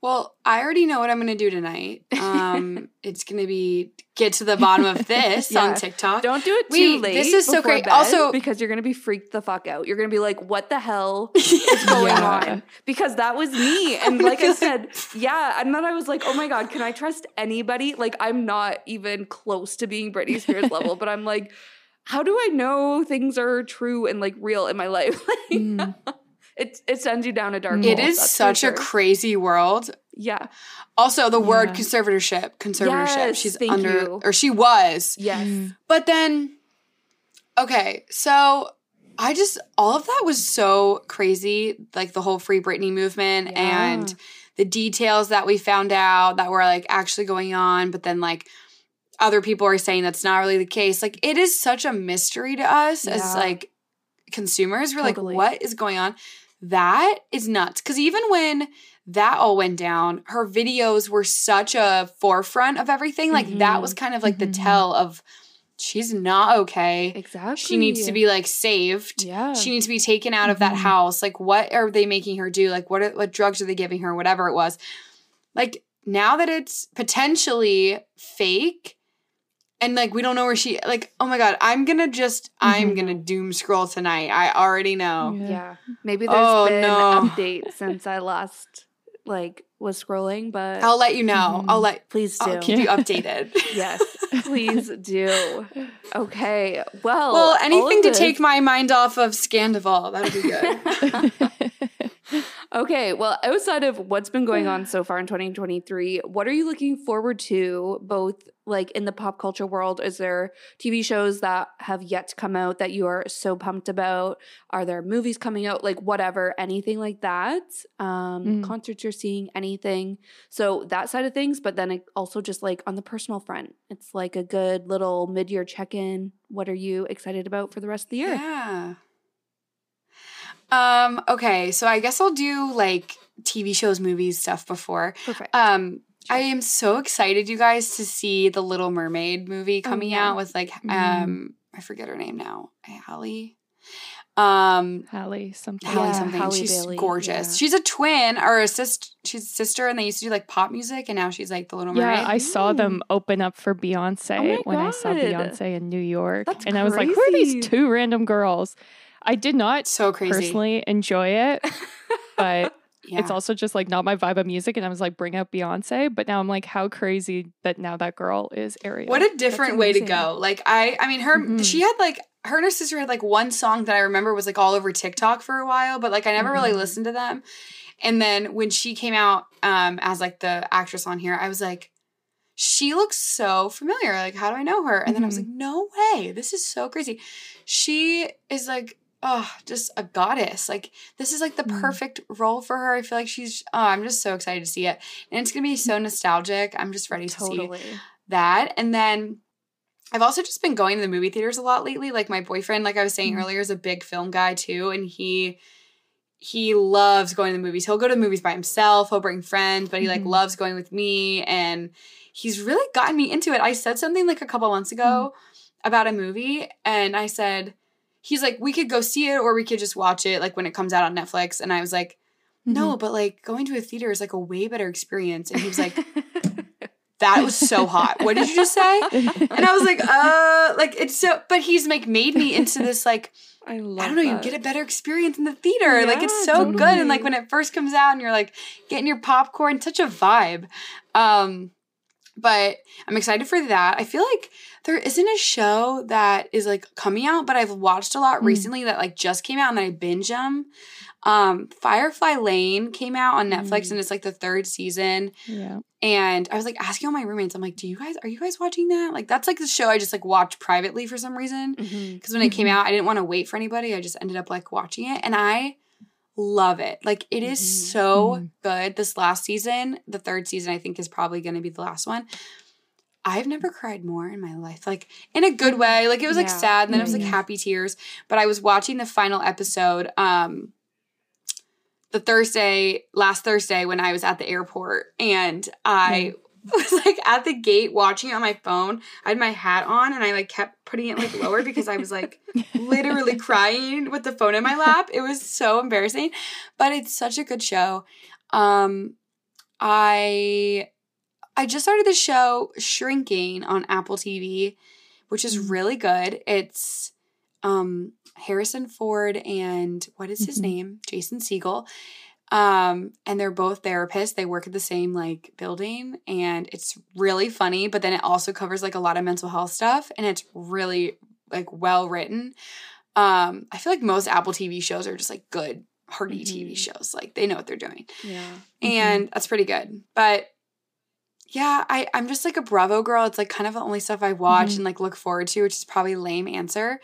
Well, I already know what I'm going to do tonight. [laughs] Um, it's going to be get to the bottom of this [laughs] Yeah. on TikTok. Don't do it too Wait, late. this is so great. Also- because you're gonna be freaked the fuck out. You're gonna be like, "What the hell [laughs] is going Yeah. on?" Because that was me. And like I said, yeah. And then I was like, "Oh my god, can I trust anybody?" Like I'm not even close to being Britney Spears level, but I'm like, how do I know things are true and like real in my life? Like, Mm. It it sends you down a dark Mm. hole. it is that's for such a crazy world. yeah. Also, the word conservatorship, conservatorship. Yes, she's thank under, you. or she was. Yes. Mm. But then, okay, so I just, all of that was so crazy. Like the whole Free Britney movement Yeah. and the details that we found out that were like actually going on. But then, like, other people are saying that's not really the case. Like, it is such a mystery to us as like consumers. We're Totally. like, what is going on? That is nuts. Because even when that all went down, her videos were such a forefront of everything. Like, that Mhm. was kind of like Mhm. the tell of she's not okay. Exactly. She needs to be like saved. Yeah. She needs to be taken out of that Mhm. house. Like, what are they making her do? Like, what are, what drugs are they giving her? Whatever it was. Like now that it's potentially fake, and like we don't know where she. Like, oh my god, I'm gonna just I'm Mhm. gonna doom scroll tonight. I already know. Yeah. Yeah. Maybe there's Oh, been no. update since I last like was scrolling, but I'll let you know. Mhm. I'll let. please do. I'll keep you updated. [laughs] [laughs] yes, please do. Okay. Well, well, anything to this- take my mind off of Scandoval. That'd be good. [laughs] Okay, well, outside of what's been going on [sighs] so far in 2023, what are you looking forward to both like in the pop culture world? Is there TV shows that have yet to come out that you are so pumped about? Are there movies coming out like whatever, anything like that? Um Mm. concerts you're seeing, anything. So that side of things, but then also just like on the personal front. It's like a good little mid-year check-in. What are you excited about for the rest of the year? Yeah. Um, okay, so I guess I'll do like TV shows, movies, stuff before. Perfect. Um, I am so excited, you guys, to see the Little Mermaid movie Oh, coming yeah. out with like Mhm. um I forget her name now. Halle. Um Halle something. Halle Yeah, something. Halle she's Bailey, gorgeous. yeah. She's a twin or a sister she's a sister and they used to do like pop music and now she's like the little mermaid. Yeah, I saw them open up for Beyonce Oh when I saw Beyonce in New York. That's and I was like, who are these two random girls? I did not so crazy. personally enjoy it, [laughs] but yeah. it's also just like not my vibe of music. And I was like, bring up Beyonce. But now I'm like, how crazy that now that girl is Ariel. What a different way to go. Like I I mean her Mhm. she had like her and her sister had like one song that I remember was like all over TikTok for a while, but like I never really Mhm. listened to them. And then when she came out um as like the actress on here, I was like, she looks so familiar. Like, how do I know her? And then I was Mhm. like, no way. This is so crazy. She is like, oh, just a goddess. Like, this is like the Mm. perfect role for her. I feel like she's, oh, I'm just so excited to see it. And it's to be so nostalgic. I'm just ready to see that. And then I've also just been going to the movie theaters a lot lately. Like my boyfriend, like I was saying Mhm. earlier, is a big film guy too, and he he loves going to the movies. He'll go to the movies by himself. He'll bring friends, but he like Mhm. loves going with me, and he's really gotten me into it. I said something like a couple months ago about a movie, and I said he's like we could go see it or we could just watch it like when it comes out on Netflix, and I was like no, but like going to a theater is like a way better experience, and he was like [laughs] that was so hot. What did you just say? And I was like, [laughs] uh, like it's so, but he's like made me into [laughs] this like I love I don't know, you get a better experience in the theater. like it's Yeah, so good, and like when it first comes out, and you're like getting your popcorn, such a vibe. Um, but I'm excited for that. I feel like there isn't a show that is like coming out, but I've watched a lot Mm. recently that like just came out and then I binge them. Um, Firefly Lane came out on Netflix Mm. and it's like the third season. yeah. And I was like asking all my roommates, I'm like, do you guys, are you guys watching that? Like, that's like the show I just like watched privately for some reason. Because when it came Mhm. out, I didn't want to wait for anybody. I just ended up like watching it. And I love it. Like, it is Mhm. so Mhm. good. This last season, the third season, I think is probably going to be the last one. I've never cried more in my life, like in a good way. Like it was like sad, and then it was like Mhm. happy tears. But I was watching the final episode, um, the Thursday, last Thursday, when I was at the airport, and I [laughs] was like at the gate watching it on my phone. I had my hat on, and I like kept putting it like lower because I was like literally [laughs] crying with the phone in my lap. It was so embarrassing, but it's such a good show. Um, I I just started the show Shrinking on Apple TV, which is Mm. really good. It's um Harrison Ford and what is his Mhm. name? Jason Segel. Um, and they're both therapists. They work at the same like building, and it's really funny. But then it also covers like a lot of mental health stuff, and it's really like well written. Um, I feel like most Apple TV shows are just like good, hearty TV Mhm. shows. Like they know what they're doing Yeah. and that's pretty good. But yeah, I I'm just like a Bravo girl. It's like kind of the only stuff I watch Mhm. and like look forward to, which is probably lame answer.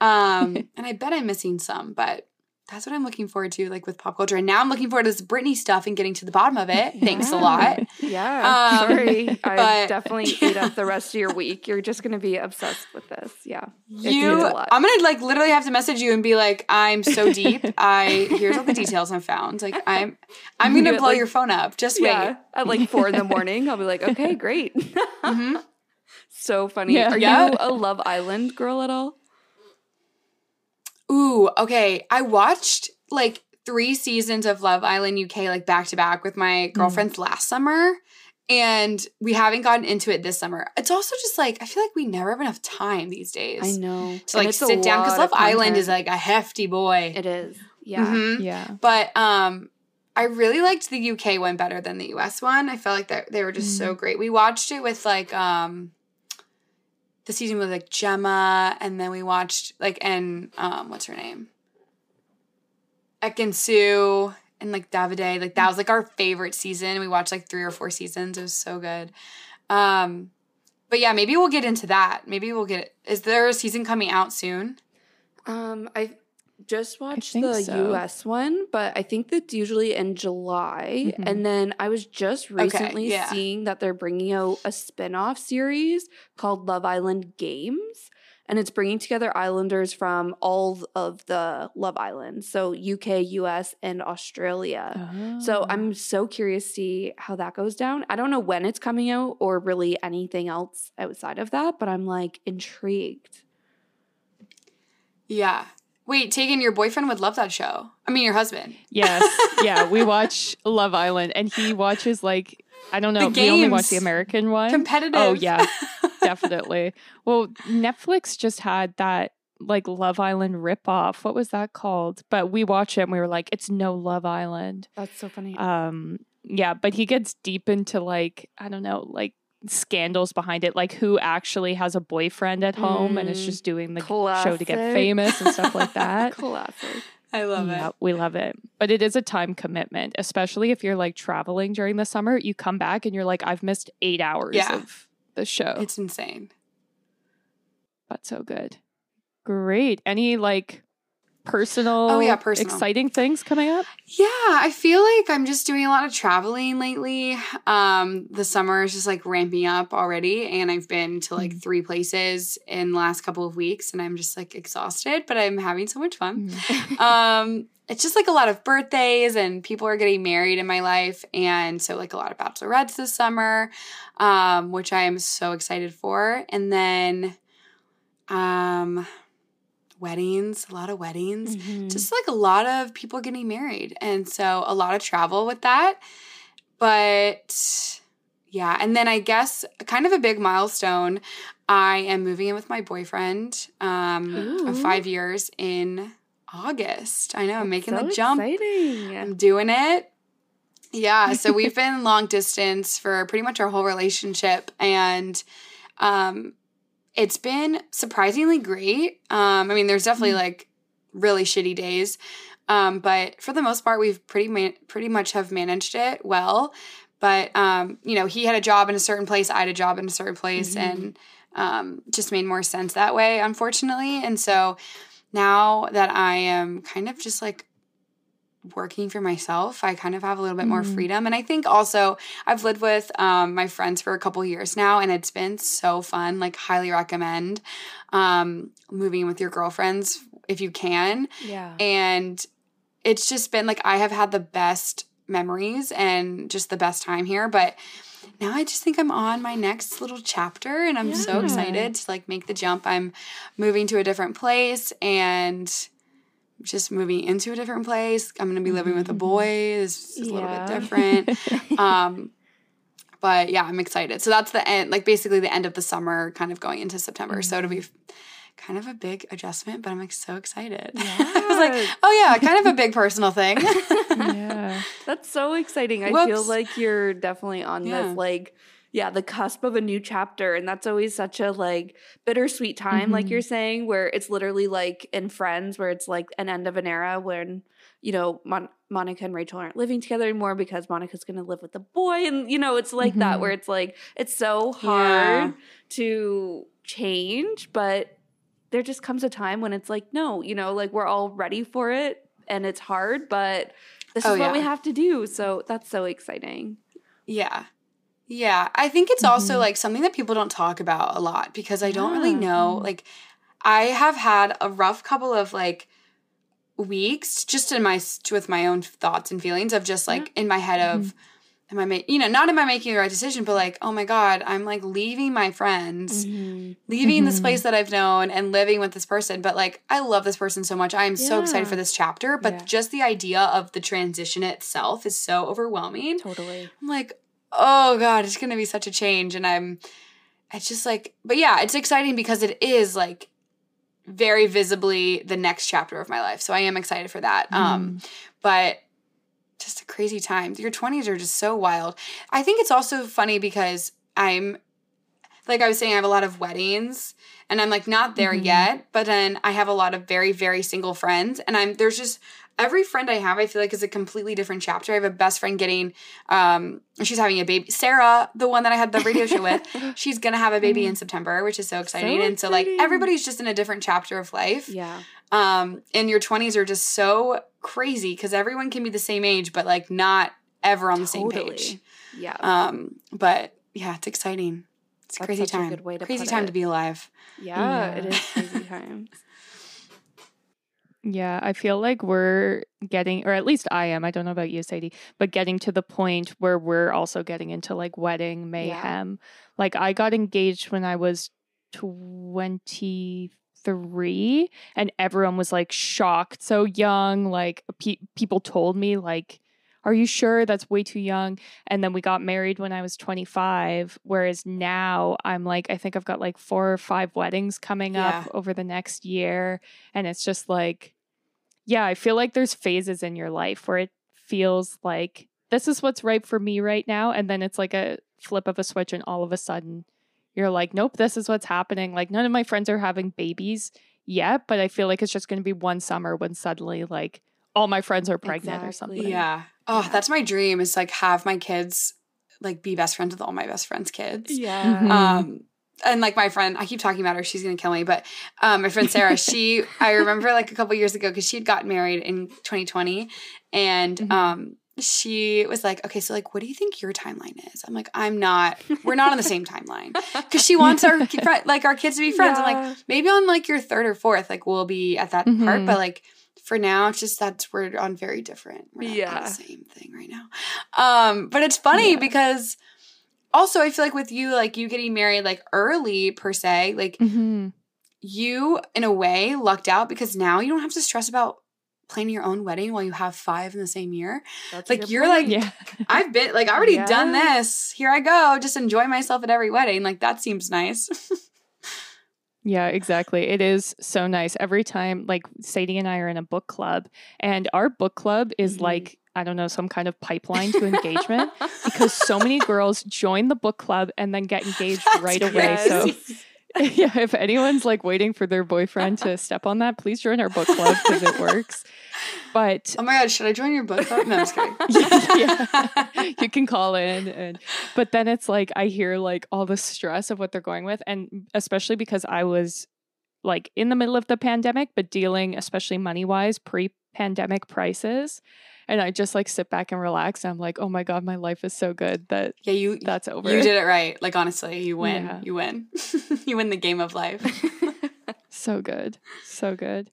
Um, [laughs] and I bet I'm missing some, but that's what I'm looking forward to, like with pop culture. And now I'm looking forward to this Britney stuff and getting to the bottom of it. Thanks a lot. Yeah. Um, Sorry. I [laughs] but- definitely eat up the rest of your week. You're just gonna be obsessed with this. Yeah. You, means a lot. I'm gonna like literally have to message you and be like, I'm so deep. I here's all the details I found. Like I'm, I'm gonna blow like- your phone up. Just wait. Yeah. At like four in the morning, I'll be like, okay, great. Mhm. [laughs] so funny. Yeah. Are Yeah. you a Love Island girl at all? Ooh, okay. I watched like three seasons of Love Island UK like back to back with my girlfriends last summer. And we haven't gotten into it this summer. It's also just like I feel like we never have enough time these days I know. to like sit down because Love Island is like a hefty boy. It is. Yeah. Mhm. Yeah. But um I really liked the UK one better than the US one. I felt like that they were just so great. We watched it with like um the season with like Gemma and then we watched like and um what's her name? Ekin-Su and like Davide. Like that was like our favorite season. We watched like three or four seasons. It was so good. Um but yeah, maybe we'll get into that. Maybe we'll get is there a season coming out soon? Um, I just watched the so. US one, but I think that's usually in July. Mhm. And then I was just recently yeah. seeing that they're bringing out a spin off series called Love Island Games. And it's bringing together islanders from all of the Love Islands. So UK, US, and Australia. So Oh. I'm so curious to see how that goes down. I don't know when it's coming out or really anything else outside of that, but I'm like intrigued. Yeah. Wait, Tegan, your boyfriend would love that show. I mean, your husband. Yes. [laughs] Yeah. We watch Love Island and he watches like, I don't know, we only watch the. American one. Competitive. Oh, yeah. [laughs] Definitely. Well, Netflix just had that like Love Island ripoff. What was that called? But we watched it and we were like, it's no Love Island. That's so funny. Um, yeah, but he gets deep into like, I don't know, like scandals behind it, like who actually has a boyfriend at home and is Mm. just doing the show to get famous and stuff like [laughs] that. Classic. I love yeah, it. we love it. But it is a time commitment, especially if you're like traveling during the summer. You come back and you're like, I've missed eight hours Yeah. of the show. It's insane. but so good. Great. Any like personal, Oh, yeah, personal. exciting things coming up? Yeah, I feel like I'm just doing a lot of traveling lately. Um, the summer is just like ramping up already, and I've been to like Mhm. three places in the last couple of weeks, and I'm just like exhausted, but I'm having so much fun. [laughs] um, it's just like a lot of birthdays, and people are getting married in my life, and so like a lot of bachelorettes this summer, um, which I am so excited for, and then, um, weddings, a lot of weddings Mhm. just like a lot of people getting married and so a lot of travel with that but yeah and then i guess kind of a big milestone i am moving in with my boyfriend um of five years in august i know i'm making so the jump Exciting. i'm doing it yeah so we've [laughs] been long distance for pretty much our whole relationship and um it's been surprisingly great um i mean there's definitely Mm. like really shitty days um but for the most part we've pretty ma- pretty much have managed it well but um you know he had a job in a certain place i had a job in a certain place Mhm. and um just made more sense that way unfortunately and so now that i am kind of just like working for myself i kind of have a little bit more Mhm. freedom and i think also i've lived with um, my friends for a couple years now and it's been so fun like highly recommend um, moving with your girlfriends if you can yeah. and it's just been like I have had the best memories and just the best time here but now I just think I'm on my next little chapter and I'm so excited to like make the jump. I'm moving to a different place and just moving into a different place. I'm going to be living with a Mhm. boy. This is a little bit different. [laughs] um but yeah, I'm excited. So that's the end like basically the end of the summer kind of going into September. So it'll be kind of a big adjustment, but I'm like so excited. [laughs] I was like, oh yeah, kind of a big personal thing. [laughs] yeah. That's so exciting. I feel like you're definitely on Yeah. this like yeah, the cusp of a new chapter and that's always such a like bittersweet time like Mhm. you're saying where it's literally like in Friends where it's like an end of an era when you know Mon- Monica and Rachel aren't living together anymore because Monica's going to live with the boy and you know it's like that Mhm. where it's like it's so Yeah. hard to change but there just comes a time when it's like no, you know, like we're all ready for it and it's hard but this Oh, is what we have to do. So that's so exciting. yeah. Yeah. I think it's also Mhm. like something that people don't talk about a lot because I don't really know. Like I have had a rough couple of like weeks just in my with my own thoughts and feelings of just like in my head of am I making you know, not am I making the right decision, but like, oh my God, I'm like leaving my friends. leaving this Mhm. place that I've known and living with this person. But like, I love this person so much. I am so excited for this chapter. But Yeah. just the idea of the transition itself is so overwhelming. Totally. I'm like, oh God, it's going to be such a change. And I'm, it's just like, but yeah, it's exciting because it is like very visibly the next chapter of my life. So I am excited for that. Um, but just a crazy time. Your 20s are just so wild. I think it's also funny because I'm like I was saying I have a lot of weddings and I'm like not there Mhm. yet, but then I have a lot of very very single friends and I'm there's just every friend I have I feel like is a completely different chapter. I have a best friend getting um she's having a baby. Sarah, the one that I had the radio show with, [laughs] she's going to have a baby in September, which is so exciting. and so like everybody's just in a different chapter of life yeah. um and your 20s are just so crazy because everyone can be the same age but like not ever on the same page Yeah. um but yeah it's exciting it's a That's crazy such a time good way to crazy time it. to be alive yeah, It Yeah. is crazy times. [laughs] Yeah, I feel like we're getting, or at least I am, I don't know about you, Sadie, but getting to the point where we're also getting into like wedding mayhem. Like I got engaged when I was 23 and everyone was like shocked, so young. Like pe- people told me, like, are you sure that's way too young? And then we got married when I was 25. Whereas now I'm like, I think I've got like four or five weddings coming Yeah. up over the next year. And it's just like, yeah, I feel like there's phases in your life where it feels like this is what's right for me right now. And then it's like a, flip of a switch and all of a sudden you're like, nope, this is what's happening. Like none of my friends are having babies yet, but I feel like it's just going to be one summer when suddenly like all my friends are pregnant exactly. or something. Yeah. Oh, yeah. that's my dream is like have my kids like be best friends with all my best friends' kids. Yeah. Mm-hmm. Um and like my friend, I keep talking about her. She's gonna kill me. But um, my friend Sarah, she, [laughs] I remember like a couple years ago because she had gotten married in 2020, and mm-hmm. um, she was like, okay, so like, what do you think your timeline is? I'm like, I'm not. We're not on the same timeline because she wants our [laughs] like our kids to be friends. Yeah. I'm like, maybe on like your third or fourth, like we'll be at that mm-hmm. part, but like for now, it's just that's we're on very different. We're not yeah, the same thing right now. Um, but it's funny yeah. because also I feel like with you, like you getting married like early per se, like mm-hmm. you in a way lucked out because now you don't have to stress about planning your own wedding while you have five in the same year. That's like you're point. like, yeah. [laughs] I've been like I already yeah. done this. Here I go. Just enjoy myself at every wedding. Like that seems nice. [laughs] Yeah, exactly. It is so nice. Every time, like Sadie and I are in a book club, and our book club is mm-hmm. like, I don't know, some kind of pipeline to engagement because so many girls join the book club and then get engaged right away. Yes. So [laughs] yeah, if anyone's like waiting for their boyfriend to step on that, please join our book club because it works. But oh my god, should I join your book club? No, I'm just kidding. [laughs] yeah, yeah. you can call in, and but then it's like I hear like all the stress of what they're going with, and especially because I was like in the middle of the pandemic, but dealing especially money wise pre pandemic prices and I just like sit back and relax. And I'm like, oh my god, my life is so good that yeah, you that's over. You did it right. Like honestly, you win. Yeah. You win. [laughs] you win the game of life. [laughs] [laughs] so good, so good.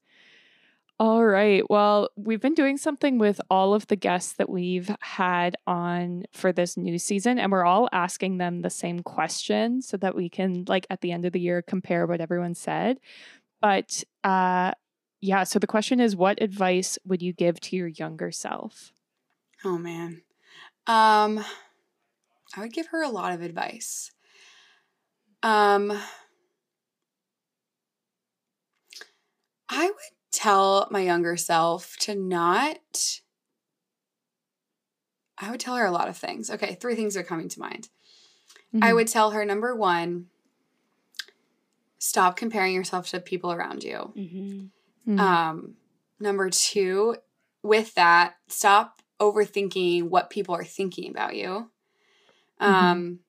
All right. Well, we've been doing something with all of the guests that we've had on for this new season, and we're all asking them the same question so that we can, like, at the end of the year, compare what everyone said. But uh, yeah, so the question is what advice would you give to your younger self? Oh man. Um I would give her a lot of advice. Um I would tell my younger self to not I would tell her a lot of things. Okay, three things are coming to mind. Mm-hmm. I would tell her number 1 stop comparing yourself to people around you. Mm-hmm Mm-hmm. Um, number two, with that, stop overthinking what people are thinking about you. Mm-hmm. Um,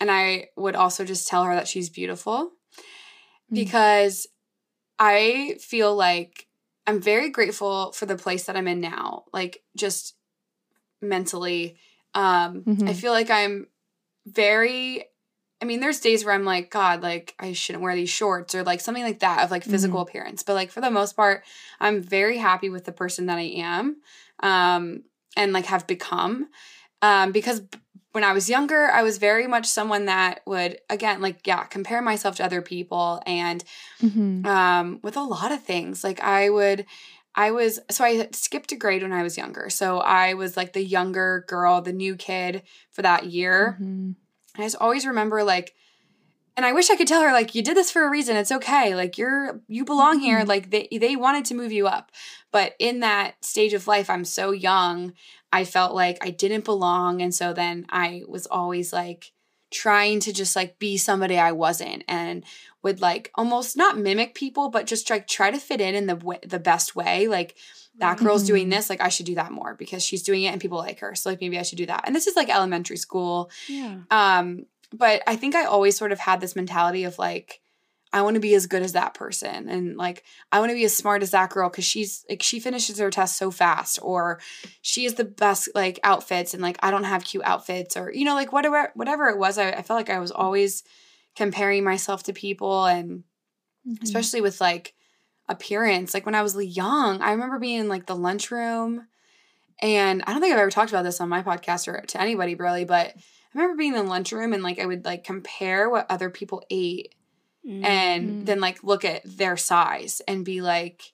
and I would also just tell her that she's beautiful mm-hmm. because I feel like I'm very grateful for the place that I'm in now, like just mentally. Um, mm-hmm. I feel like I'm very I mean, there's days where I'm like, God, like I shouldn't wear these shorts or like something like that of like physical mm-hmm. appearance. But like for the most part, I'm very happy with the person that I am, um, and like have become. Um, because when I was younger, I was very much someone that would again, like, yeah, compare myself to other people and mm-hmm. um with a lot of things. Like I would I was so I skipped a grade when I was younger. So I was like the younger girl, the new kid for that year. Mm-hmm I just always remember like and I wish I could tell her like you did this for a reason. It's okay. Like you're you belong here. Mm-hmm. Like they they wanted to move you up. But in that stage of life, I'm so young. I felt like I didn't belong and so then I was always like trying to just like be somebody I wasn't and would like almost not mimic people but just like try to fit in in the w- the best way like that girl's mm-hmm. doing this like i should do that more because she's doing it and people like her so like maybe i should do that and this is like elementary school yeah um but i think i always sort of had this mentality of like i want to be as good as that person and like i want to be as smart as that girl because she's like she finishes her test so fast or she is the best like outfits and like i don't have cute outfits or you know like whatever whatever it was i, I felt like i was always comparing myself to people and mm-hmm. especially with like appearance. Like when I was young, I remember being in like the lunchroom, and I don't think I've ever talked about this on my podcast or to anybody really, but I remember being in the lunchroom and like I would like compare what other people ate mm-hmm. and then like look at their size and be like,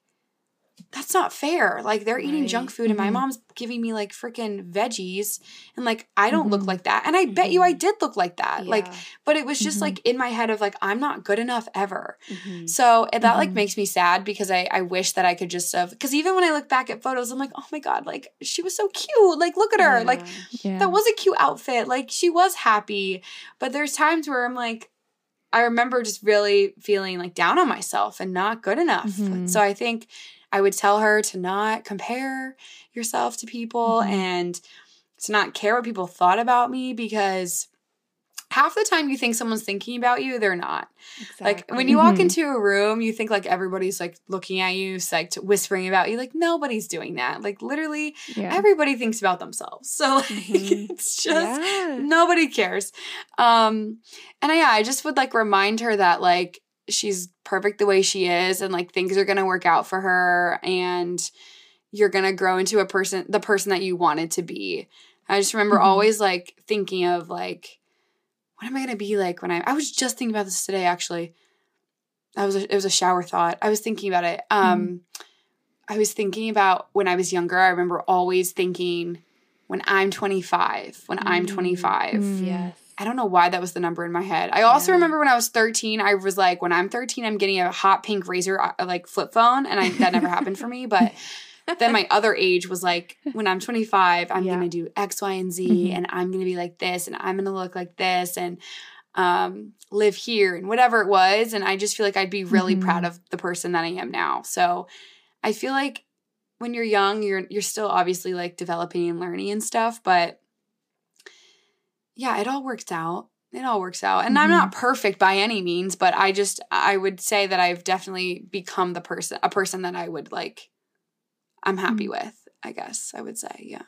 that's not fair. Like they're eating Right. junk food and my Mhm. mom's giving me like freaking veggies and like I don't look Mhm. like that. And I bet you I Mhm. did look like that. Like but it was just Mhm. like in my head of like I'm not good enough ever. So that like makes me sad because I I wish that I could just have because even when I look back at photos, I'm like, oh my god, like she was so cute. Like look at her. Like Yeah. Yeah. that was a cute outfit. Like she was happy. But there's times where I'm like, I remember just really feeling like down on myself and not good enough. So I think I would tell her to not compare yourself to people Mhm. and to not care what people thought about me because half the time you think someone's thinking about you, they're not. Like when you walk Mhm. into a room, you think like everybody's like looking at you, psyched whispering about you. Like nobody's doing that. Like literally yeah. everybody thinks about themselves. [laughs] So like Mhm. it's just yeah. nobody cares. Um and I, yeah, I just would like remind her that like she's perfect the way she is and like things are going to work out for her and you're going to grow into a person the person that you wanted to be. I just remember Mhm. always like thinking of like what am I going to be like when I I was just thinking about this today actually. That was a, it was a shower thought. I was thinking about it. Um I was thinking about when I was younger. I remember always thinking when I'm 25, when I'm Mm. 25. Mm. Yes. I don't know why that was the number in my head. I also Yeah. remember when I was 13, I was like, when I'm 13, I'm getting a hot pink razor uh, like flip phone, and I that never happened for me. But [laughs] then my other age was like, when I'm 25, I'm Yeah. gonna do X, Y, and Z, Mhm. and I'm gonna be like this, and I'm gonna look like this, and um, live here, and whatever it was. And I just feel like I'd be really Mhm. proud of the person that I am now. So I feel like when you're young, you're you're still obviously like developing and learning and stuff, but yeah, it all works out. It all works out. And I'm not perfect by any means, but I just I would say that I've definitely become the person a person that I would like I'm happy with, I guess I would say. Yeah.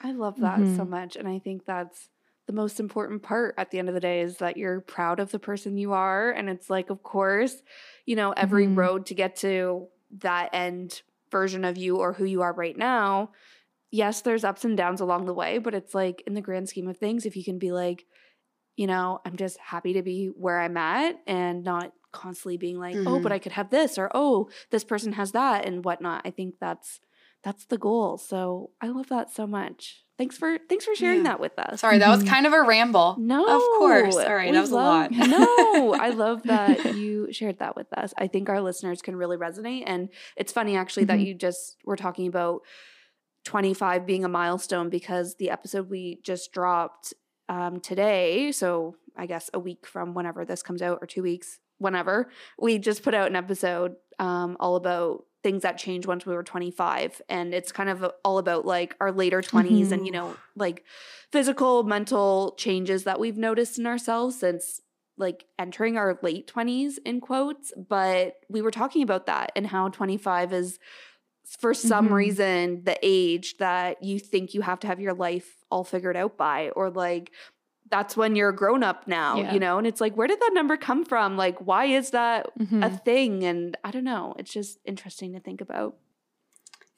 I love that so Mhm. much. And I think that's the most important part at the end of the day is that you're proud of the person you are. And it's like, of course, you know, every Mhm. road to get to that end version of you or who you are right now. Yes, there's ups and downs along the way, but it's like in the grand scheme of things, if you can be like, you know, I'm just happy to be where I'm at and not constantly being like, oh, Mhm. but I could have this or oh, this person has that and whatnot. I think that's that's the goal. So I love that so much. Thanks for thanks for sharing Yeah. that with us. Sorry, that was Mhm. kind of a ramble. No, Of course. All right, we that was a lot. no, [laughs] I love that you shared that with us. I think our listeners can really resonate. And it's funny actually that Mhm. you just were talking about 25 being a milestone because the episode we just dropped um, today, so I guess a week from whenever this comes out or two weeks, whenever, we just put out an episode um, all about things that changed once we were 25 and it's kind of all about like our later 20s and you Mhm. know like physical mental changes that we've noticed in ourselves since like entering our late 20s in quotes but we were talking about that and how 25 is for some Mhm. reason the age that you think you have to have your life all figured out by or like that's when you're a grown up now Yeah. you know and it's like where did that number come from like why is that a Mhm. thing and i don't know it's just interesting to think about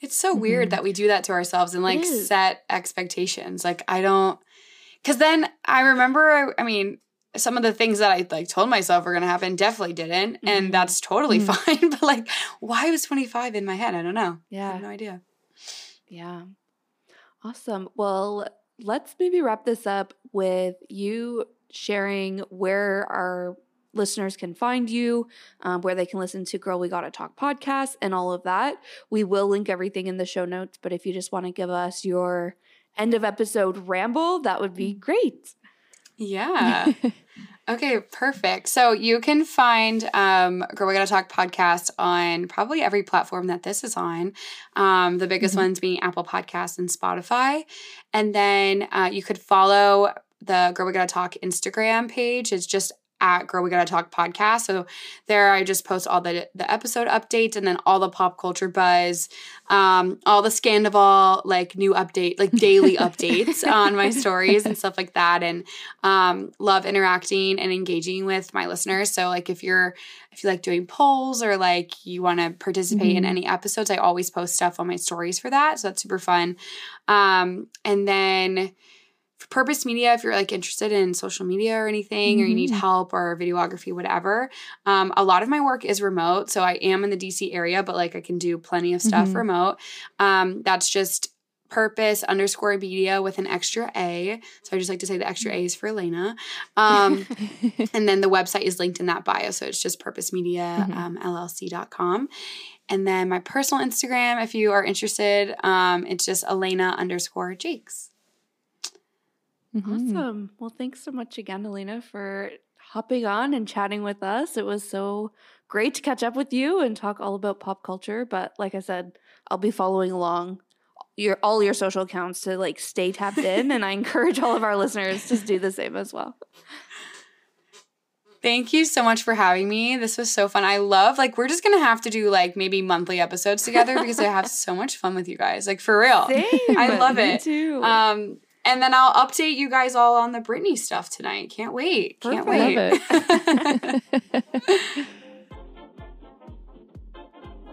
It's so weird Mhm. that we do that to ourselves and like set expectations. Like I don't cuz then I remember I mean some of the things that I like told myself were going to happen definitely didn't Mhm. and that's totally Mhm. fine [laughs] but like why was 25 in my head? I don't know. I yeah have no idea. Yeah. Awesome. Well, let's maybe wrap this up with you sharing where our listeners can find you, um, where they can listen to Girl We Gotta Talk podcast and all of that. We will link everything in the show notes, but if you just want to give us your end of episode ramble, that would be great. Yeah. [laughs] Okay, perfect. So you can find um, Girl We Gotta Talk podcast on probably every platform that this is on. Um, the biggest Mhm. ones being Apple Podcasts and Spotify. And then uh, you could follow the Girl We Gotta Talk Instagram page. It's just at Girl We Gotta Talk podcast. So there I just post all the the episode updates and then all the pop culture buzz, um, all the Scandoval like new update, like daily [laughs] updates on my stories and stuff like that. And um, love interacting and engaging with my listeners. So like if you're if you like doing polls or like you want to participate in Mhm. any episodes, I always post stuff on my stories for that. So that's super fun. Um, and then Purpose Media, if you're like interested in social media or anything, mm-hmm. or you need mm-hmm. help or videography, whatever. Um, a lot of my work is remote. So I am in the DC area, but like I can do plenty of stuff mm-hmm. remote. Um, that's just purpose underscore media with an extra A. So I just like to say the extra A is for Alaina. Um, [laughs] and then the website is linked in that bio. So it's just purposemedia, mm-hmm. um, LLC.com. And then my personal Instagram, if you are interested, um, it's just Alaina underscore Jacques. Mm-hmm. Awesome. Well, thanks so much again, Alaina, for hopping on and chatting with us. It was so great to catch up with you and talk all about pop culture. But like I said, I'll be following along your all your social accounts to like stay tapped in and I [laughs] encourage all of our listeners to do the same as well. Thank you so much for having me. This was so fun. I love like we're just gonna have to do like maybe monthly episodes together because I have [laughs] so much fun with you guys. Like for real. Same. I love me it. Too. Um and then I'll update you guys all on the Britney stuff tonight. Can't wait. Can't Perfect. wait. [laughs]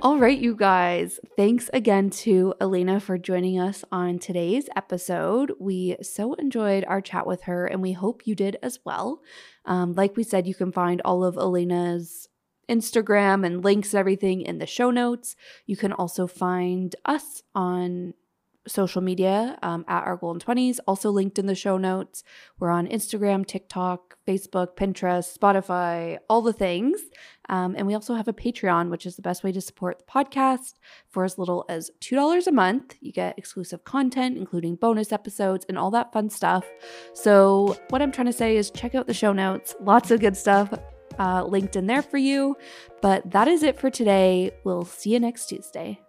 All right, you guys. Thanks again to Alaina for joining us on today's episode. We so enjoyed our chat with her, and we hope you did as well. Um, like we said, you can find all of Alaina's Instagram and links and everything in the show notes. You can also find us on social media um, at our golden 20s also linked in the show notes. We're on instagram tiktok facebook pinterest spotify all the things. Um, and we also have a patreon which is the best way to support the podcast. For as little as $2 a month you get exclusive content including bonus episodes and all that fun stuff. So what i'm trying to say is check out the show notes. Lots of good stuff uh, linked in there for you. But that is it for today. We'll see you next tuesday